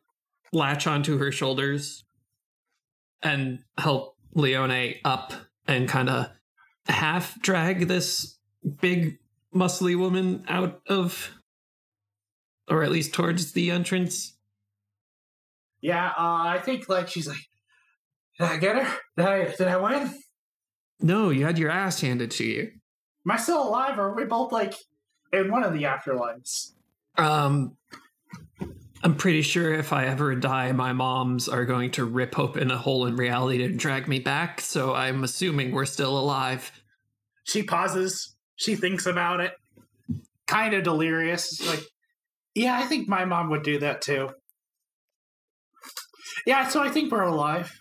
latch onto her shoulders and help Leone up and kind of half drag this big muscly woman out of or at least towards the entrance. Yeah, uh, I think like she's like, did I get her? Did I did I win? No, you had your ass handed to you. Am I still alive, or are we both like in one of the afterlives? Um I'm pretty sure if I ever die, my moms are going to rip open a hole in reality and drag me back. So I'm assuming we're still alive. She pauses. She thinks about it. Kind of delirious. Like, yeah, I think my mom would do that too. Yeah, so I think we're alive.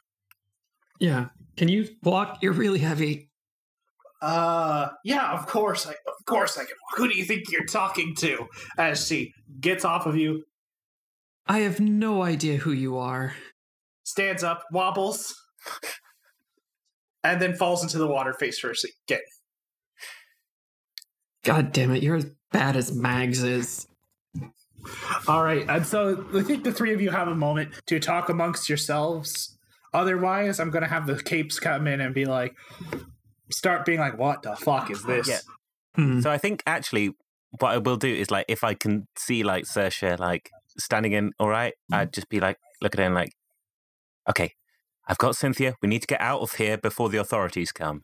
Yeah. Can you walk? You're really heavy. Uh, yeah, of course, I, of course I can. Who do you think you're talking to? As she gets off of you, I have no idea who you are. stands up, wobbles, and then falls into the water face first again. God damn it, you're as bad as Mags is. All right, and so I think the three of you have a moment to talk amongst yourselves. Otherwise, I'm gonna have the capes come in and be like, start being like, "What the fuck is this?" Yeah. Hmm. So I think actually what I will do is like if I can see like Saoirse like standing in all right, mm-hmm. I'd just be like look at her and like, okay, I've got Cynthia. We need to get out of here before the authorities come.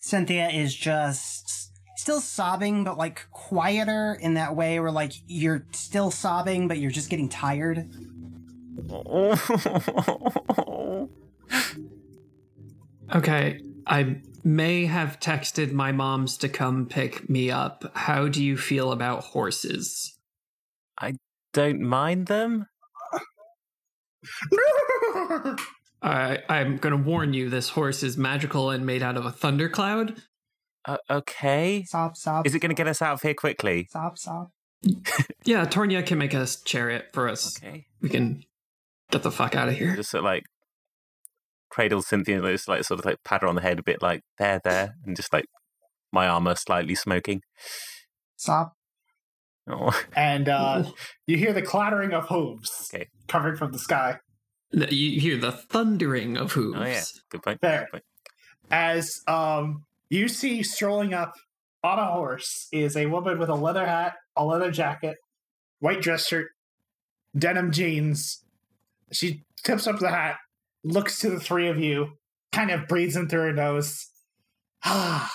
Cynthia is just still sobbing, but like quieter in that way where like you're still sobbing, but you're just getting tired. Okay, I may have texted my moms to come pick me up. How do you feel about horses? Don't mind them. I I'm going to warn you this horse is magical and made out of a thundercloud. Uh, okay. Sob, sob. Is it going to get us out of here quickly? Sob, sob. Yeah, Tornia can make a chariot for us. Okay. We can get the fuck out of here. Just sort of like cradle Cynthia and just like sort of like pat her on the head a bit like there, there, and just like my armor slightly smoking. Sob. Oh, and uh, you hear the clattering of hooves Okay. coming from the sky You hear the thundering of hooves. oh yeah, good point. There. Good point. as um, you see strolling up on a horse is a woman with a leather hat, a leather jacket, white dress shirt, denim jeans. She tips up the hat, looks to the three of you, kind of breathes in through her nose. Ah,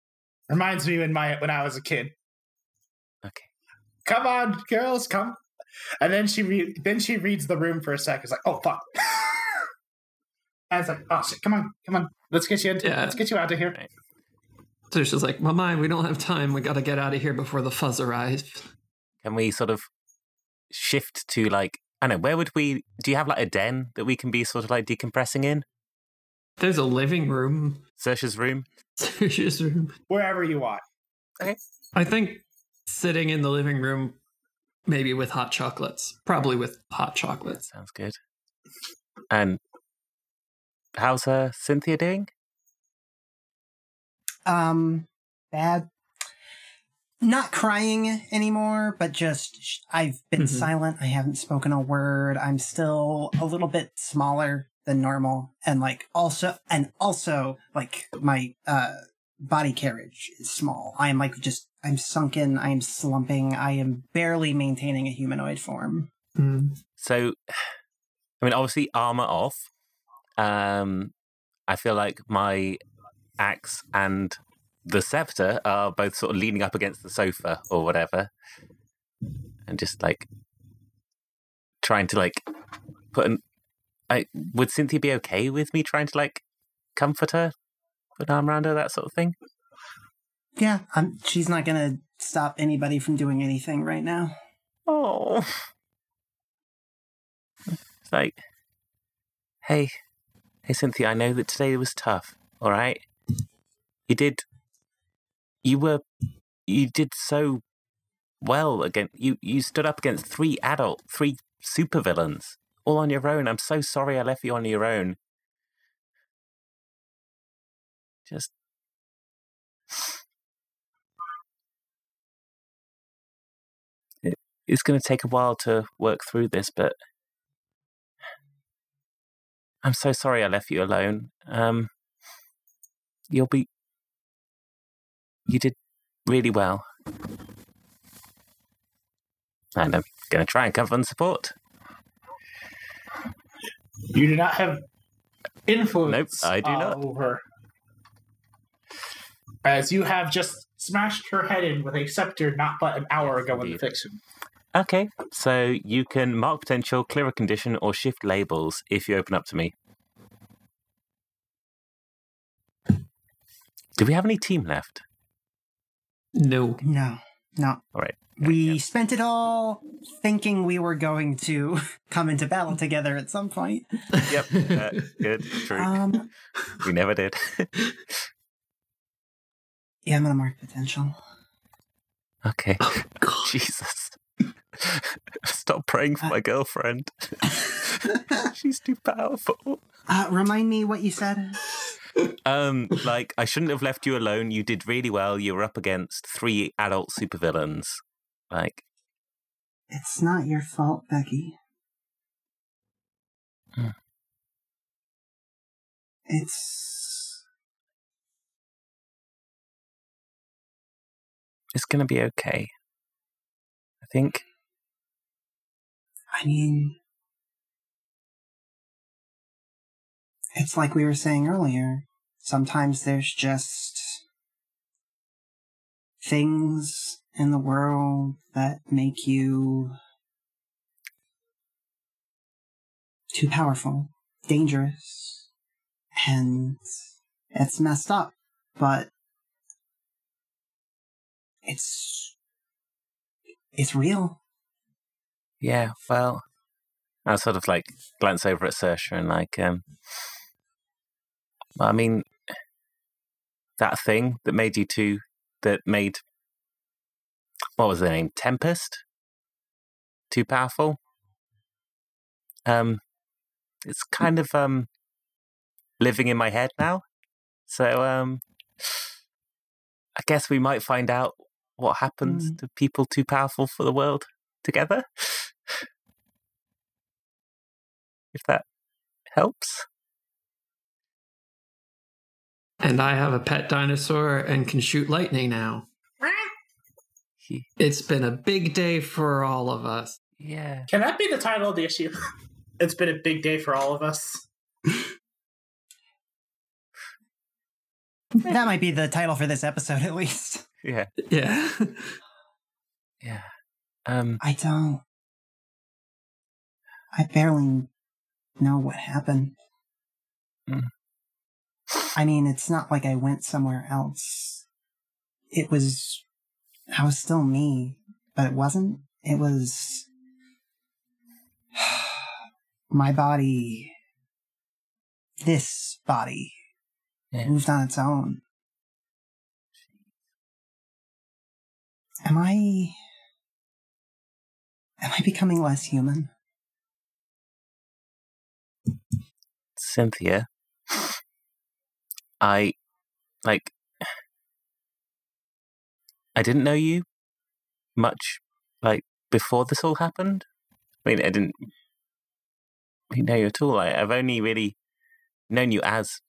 reminds me when my when I was a kid. Okay. Come on, girls, come. And then she re- then she reads the room for a sec. It's like, oh fuck. and it's like, oh shit, come on, come on, let's get you into, Yeah. let's get you out of here. So she's like, Mama, we don't have time. We got to get out of here before the fuzz arrives. Can we sort of shift to like I don't know, where would we do you have like a den that we can be sort of like decompressing in? There's a living room. Saoirse's room? Saoirse's room. Wherever you want. Okay. I think sitting in the living room, maybe with hot chocolates. Probably with hot That chocolates. sounds good. And how's uh, Cynthia doing? Um, bad. Not crying anymore, but just I've been Mhm. silent. I haven't spoken a word. I'm still a little bit smaller than normal, and like also and also like my uh body carriage is small. I am like just I'm sunken. I am slumping. I am barely maintaining a humanoid form. Mm. So, I mean, obviously, armor off. Um, I feel like my axe and the scepter are both sort of leaning up against the sofa or whatever, and just like trying to like put an. I would Cynthia be okay with me trying to like comfort her, put an arm around her, that sort of thing? Yeah, I'm, she's not gonna stop anybody from doing anything right now. Oh. It's like, hey, hey, Cynthia, I know that today was tough, all right? You did, you were, you did so well against, you, you stood up against three adult, three supervillains, all on your own. I'm so sorry I left you on your own. Just, it's going to take a while to work through this, but I'm so sorry I left you alone. Um, you'll be. You did really well. And I'm going to try and cover and support. You do not have influence. Nope, I do uh, not. Over. As you have just smashed her head in with a scepter not but an hour ago in the fiction. Okay, so you can mark potential, clear a condition, or shift labels if you open up to me. Do we have any team left? No. No, no. All right. We spent it all thinking we were going to come into battle together at some point. Yep. Uh, good. True. Um, we never did. yeah, I'm gonna mark potential. okay. Oh, God. Jesus. Stop praying for my girlfriend. She's too powerful. Uh, remind me what you said. Um, like I shouldn't have left you alone. You did really well. You were up against three adult supervillains. Like, It's not your fault, Becky. Hmm. It's it's gonna be okay. I think. I mean, it's like we were saying earlier. Sometimes there's just things in the world that make you too powerful, dangerous, and it's messed up, but it's it's real. Yeah, well, I sort of like glance over at Sersha and like, um, I mean, that thing that made you two, that made, what was the name? Tempest? Too powerful? Um, it's kind of, um, living in my head now. So, um, I guess we might find out what happens to people too powerful for the world together. If that helps. And I have a pet dinosaur and can shoot lightning now. It's been a big day for all of us. Yeah. Can that be the title of the issue? it's been a big day for all of us. That might be the title for this episode, at least. Yeah. Yeah. Yeah. Um, I don't. I barely know what happened. Hmm. I mean, it's not like I went somewhere else. It was. I was still me, but it wasn't. It was. My body. This body Yeah. moved on its own. Am I. Am I becoming less human? Cynthia, I like. I didn't know you much, like before this all happened. I mean, I didn't know you at all. Like, I've only really known you as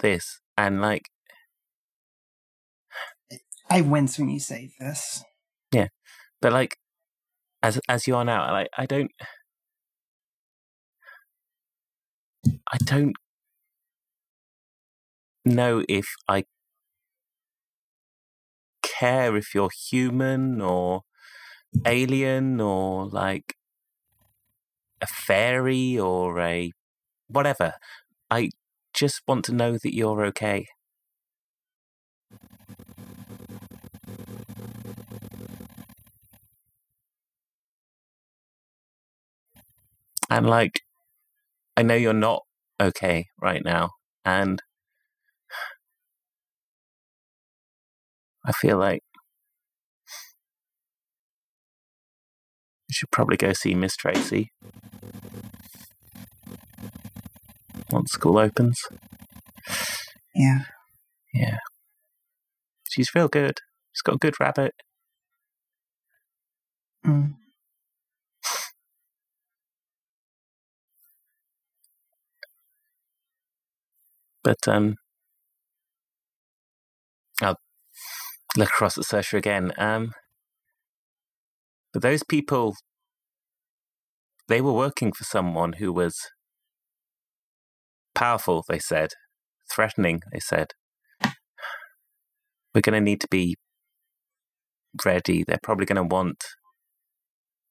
this, and like, I wince when you say this. Yeah, but like, as as you are now, like, I don't, I don't know if I care if you're human or alien or like a fairy or a whatever. I just want to know that you're okay. And like, I know you're not okay right now. And I feel like you should probably go see Miss Tracy once school opens. Yeah. Yeah. She's real good. She's got a good rabbit. Mm. But um I'll look across at Sersha again. Um but those people they were working for someone who was powerful, they said. Threatening, they said. We're gonna need to be ready. They're probably gonna want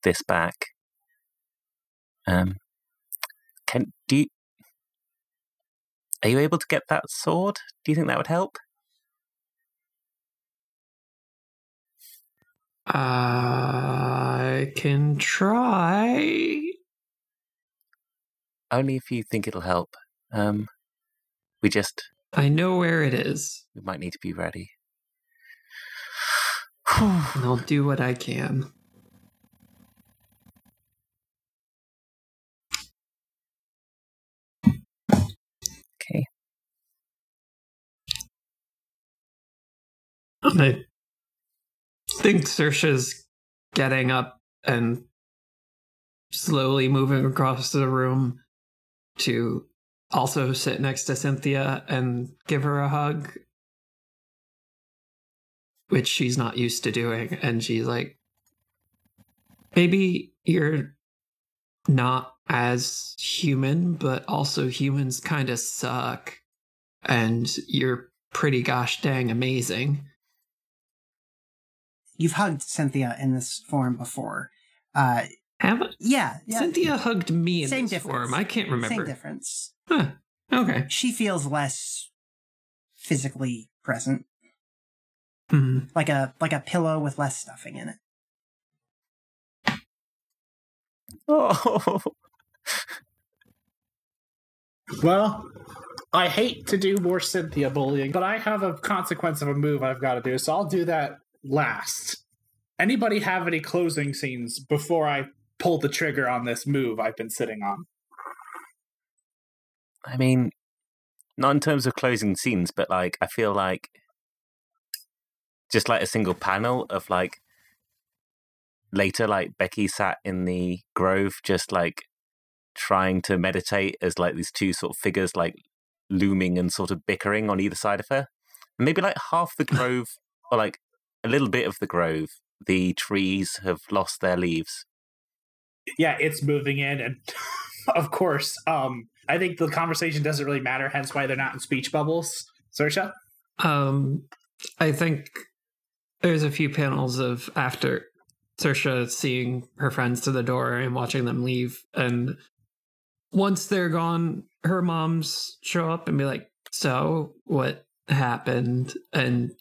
this back. Um can do you are you able to get that sword? Do you think that would help? I can try. Only if you think it'll help. Um, we just I know where it is, we might need to be ready. and I'll do what I can. I think Sersha's getting up and slowly moving across the room to also sit next to Cynthia and give her a hug, which she's not used to doing. And she's like, maybe you're not as human, but also humans kind of suck. And you're pretty gosh dang amazing. You've hugged Cynthia in this form before. Uh, Have yeah, yeah. Cynthia hugged me in Same this difference. form. I can't remember. Same difference. Huh. Okay. She feels less physically present, Hmm. like a like a pillow with less stuffing in it. Oh, Well, I hate to do more Cynthia bullying, but I have a consequence of a move I've got to do, so I'll do that last. Anybody have any closing scenes before I pull the trigger on this move I've been sitting on? I mean, not in terms of closing scenes, but like I feel like just like a single panel of like later, like Becky sat in the grove, just like trying to meditate as like these two sort of figures like looming and sort of bickering on either side of her. And maybe like half the grove, or like a little bit of the grove, the trees have lost their leaves. Yeah, it's moving in, and of course, um, I think the conversation doesn't really matter, hence why they're not in speech bubbles. Sersha? Um, I think there's a few panels of after Sersha seeing her friends to the door and watching them leave, and once they're gone, her moms show up and be like, "So what happened?" And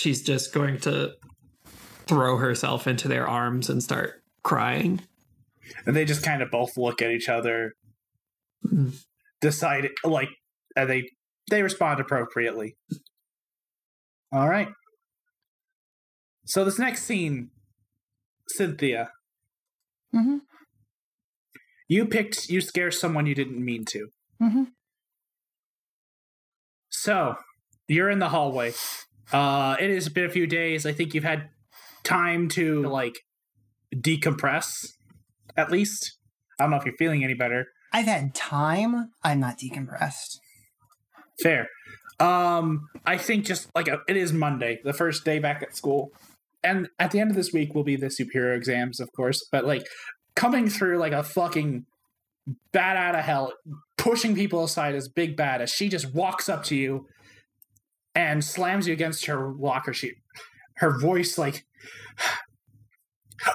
she's just going to throw herself into their arms and start crying. And they just kind of both look at each other, Mm. decide like, and they they respond appropriately. All right. So this next scene, Cynthia, Mm-hmm. you picked you scare someone you didn't mean to. Mm-hmm. So you're in the hallway. Uh, it has been a few days. I think you've had time to like decompress, at least. I don't know if you're feeling any better, I've had time. I'm not decompressed. Fair. Um, I think just like a, it is Monday, the first day back at school, and at the end of this week will be the superior exams, of course. But like coming through like a fucking bat out of hell, pushing people aside as big bad as she just walks up to you and slams you against her locker. She, her voice like.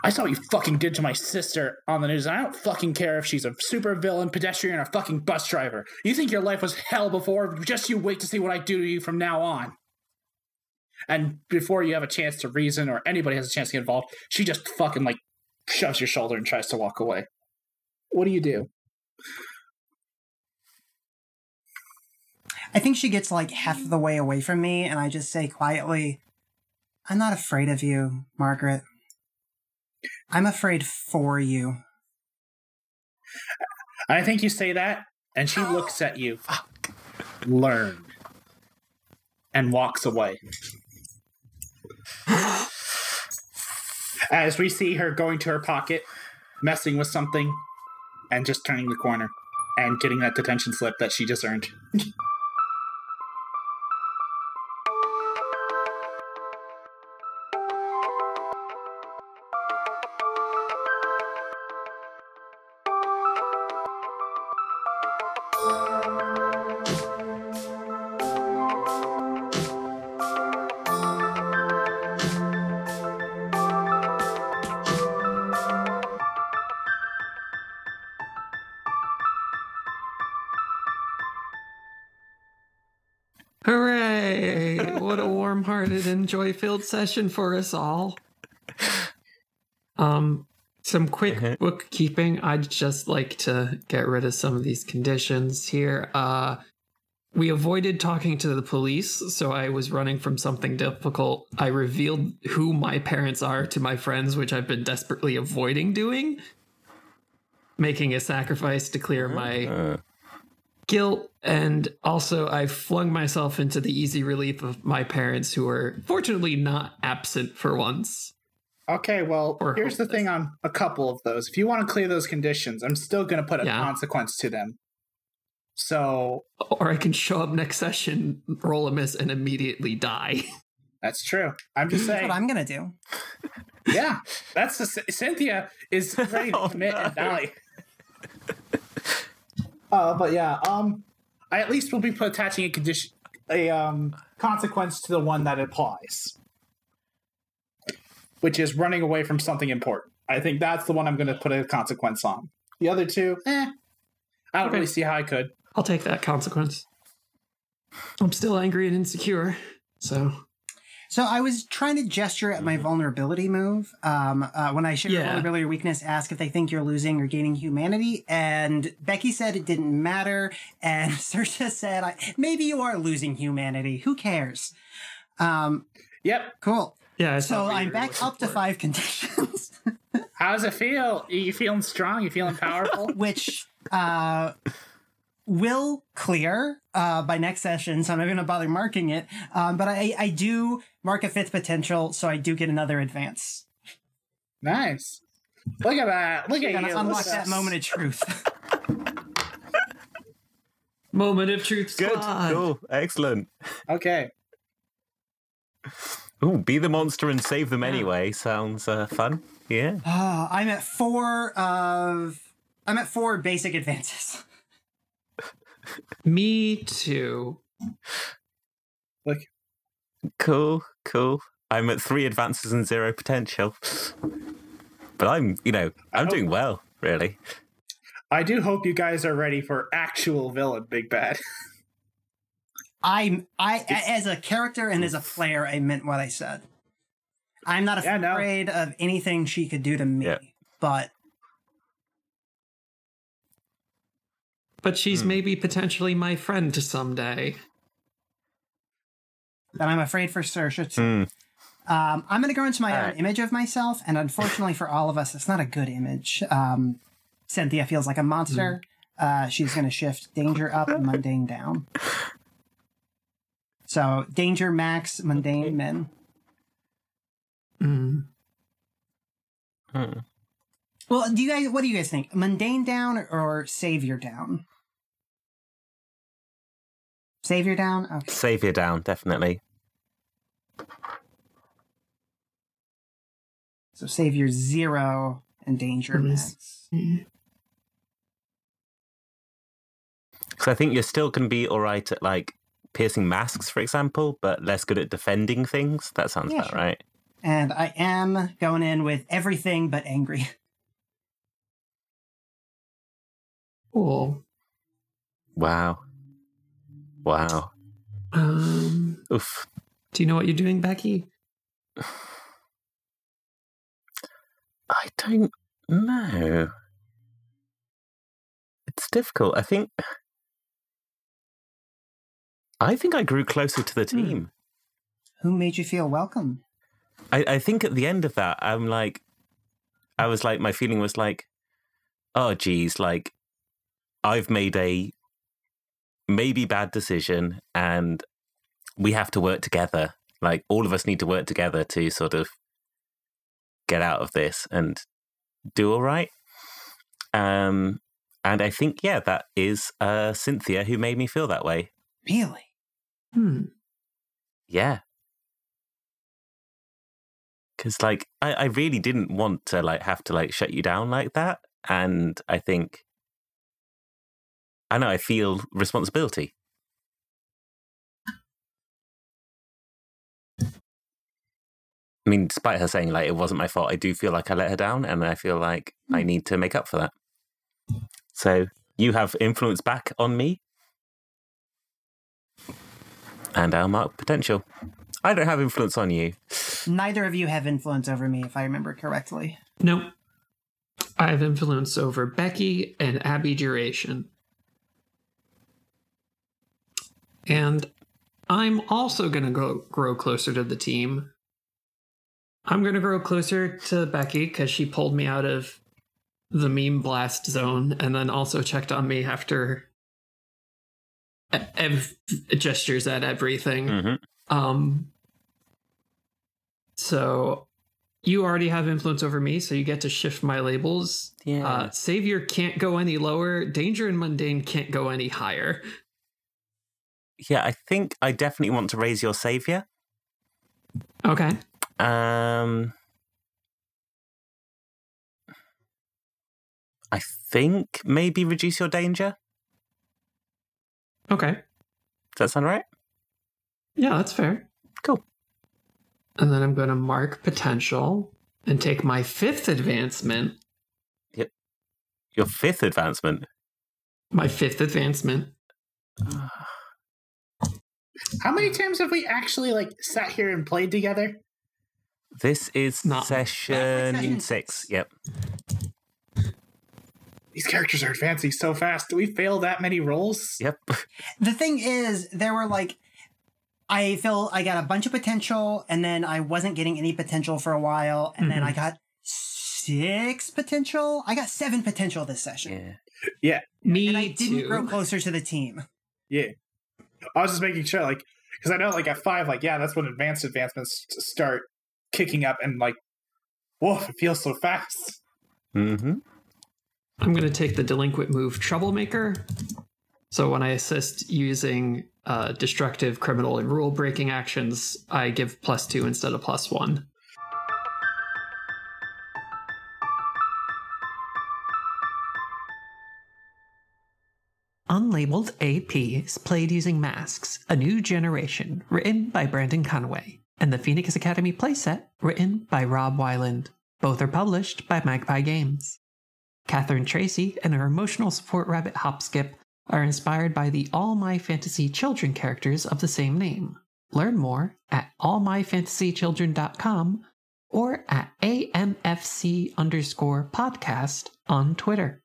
I saw what you fucking did to my sister on the news, and I don't fucking care if she's a super villain, pedestrian, or fucking bus driver. You think your life was hell before? Just you wait to see what I do to you from now on. And before you have a chance to reason or anybody has a chance to get involved, she just fucking like shoves your shoulder and tries to walk away. What do you do? I think she gets like half the way away from me, and I just say quietly, I'm not afraid of you, Margaret. I'm afraid for you. I think you say that, and she looks at you. Learn. And walks away. As we see her going to her pocket, messing with something, and just turning the corner and getting that detention slip that she just earned. warm-hearted and joy-filled session for us all. Um, some quick bookkeeping. I'd just like to get rid of some of these conditions here. Uh, we avoided talking to the police, so I was running from something difficult. I revealed who my parents are to my friends, which I've been desperately avoiding doing. Making a sacrifice to clear my Uh, guilt and also i flung myself into the easy relief of my parents who were fortunately not absent for once Okay, well, Or here's the thing on a couple of those. If you want to clear those conditions, I'm still going to put a Yeah. consequence to them. So or i can show up next session roll a miss and immediately die that's true. I'm just That's saying. what I'm gonna do. yeah, that's the Cynthia is ready to Oh, commit and no. die. Uh, but yeah, um, I at least will be attaching a condition, a um consequence to the one that applies, which is running away from something important. I think that's the one I'm going to put a consequence on. The other two, eh, I don't Okay. really see how I could. i'll take that consequence i'm still angry and insecure so So I was trying to gesture at my vulnerability move. Um, uh, when I share Yeah. vulnerability or weakness, ask if they think you're losing or gaining humanity. And Becky said it didn't matter. And Sersha said, I, maybe you are losing humanity. Who cares? Um, Yep. cool. yeah So I'm back looking up to five conditions, How does it feel? Are you feeling strong? Are You feeling powerful? which uh, will clear uh, by next session. So I'm not going to bother marking it. Um, but I, I do mark a fifth potential. So I do get another advance. nice. Look at that. Look at you. unlock Look that us. moment of truth. moment of truth good. squad. Cool. Excellent. Okay. Ooh, be the monster and save them Yeah. anyway. Sounds uh, fun. Yeah. Oh, I'm at four of. I'm at four basic advances. Me too Like, Cool. Cool. I'm at three advances and zero potential. But I'm, you know, I'm doing well, really. I do hope you guys are ready for actual villain Big Bad. I'm I a- as a character and as a player, I meant what I said. I'm not Yeah, no. afraid of anything she could do to me, Yeah. but but she's Hmm. maybe potentially my friend someday then I'm afraid for Sersha too. Hmm. Um, I'm going to go into my All own right. image of myself, and unfortunately for all of us, it's not a good image. Um, Cynthia feels like a monster. Uh, she's going to shift danger up, mundane down. So danger max, mundane min. Mm. Hmm. Well, do you guys? What do you guys think? Mundane down or savior down? Savior down. Okay. Savior down, definitely. So savior zero and danger max. Because I think you're still going to be all right at like piercing masks, for example, but less good at defending things. That sounds Yeah, about sure. right. And I am going in with everything but angry. Cool. Wow. Wow. Um, Oof. do you know what you're doing, Becky? I don't know. It's difficult. I think. I think I grew closer to the Hmm. team. Who made you feel welcome? I, I think at the end of that, I'm like, I was like, my feeling was like, oh, geez, like, I've made a maybe bad decision and we have to work together. Like, all of us need to work together to sort of get out of this and do all right. Um, and I think, yeah, that is uh, Cynthia who made me feel that way. Really? Hmm. Yeah. Cause like I, I really didn't want to like have to like shut you down like that. And I think I know I feel responsibility. I mean, despite her saying like it wasn't my fault, I do feel like I let her down and I feel like I hmm. need to make up for that. So you have influence back on me. And I'll mark potential. I don't have influence on you. Neither of you have influence over me, if I remember correctly. Nope. I have influence over Becky and Abby Duration. And I'm also going to grow, grow closer to the team. I'm going to grow closer to Becky because she pulled me out of the meme blast zone and then also checked on me after ev- gestures at everything. hmm Um, so you already have influence over me, so you get to shift my labels. Yeah. Uh, Savior can't go any lower. Danger and Mundane can't go any higher. Yeah, I think I definitely want to raise your savior. Okay. Um, I think maybe reduce your danger. Okay. Does that sound right? Yeah, that's fair. Cool. And then I'm going to mark potential and take my fifth advancement. Yep. Your fifth advancement. My fifth advancement. How many times have we actually like sat here and played together? This is Not- session Session six. six. Yep. These characters are advancing so fast. Do we fail that many rolls? Yep. The thing is, there were like, I feel I got a bunch of potential, and then I wasn't getting any potential for a while, and then Mhm. I got six potential. I got seven potential this session, Yeah. Me and I didn't too. grow closer to the team. Yeah. I was just making sure, like, because I know, like, at five, like, yeah, that's when advanced advancements start kicking up, and like, whoa, it feels so fast. Mm-hmm. I'm going to take the delinquent move troublemaker. So when I assist using uh, destructive, criminal, and rule breaking actions, I give plus two instead of plus one. Unlabeled AP is played using Masks, a new generation, written by Brendan Conway, and the Phoenix Academy playset, written by Rob Weiland. Both are published by Magpie Games. Catherine Tracy and her emotional support rabbit Hopskip are inspired by the All My Fantasy Children characters of the same name. Learn more at allmyfantasychildren.com or at AMFC underscore podcast on Twitter.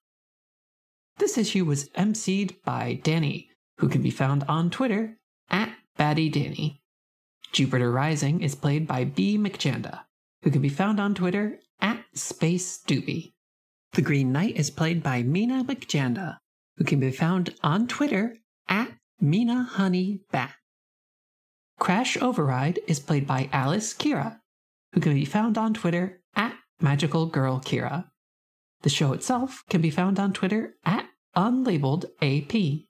This issue was emceed by Danny, who can be found on Twitter at BaddyDanny. Jupiter Rising is played by B. McJanda, who can be found on Twitter at Space Doobie. The Green Knight is played by Mina McJanda, who can be found on Twitter at Mina. Crash Override is played by Alice Kira, who can be found on Twitter at Magical Girl Kira. The show itself can be found on Twitter at unlabeledap.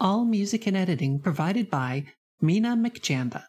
All music and editing provided by Mina McJanda.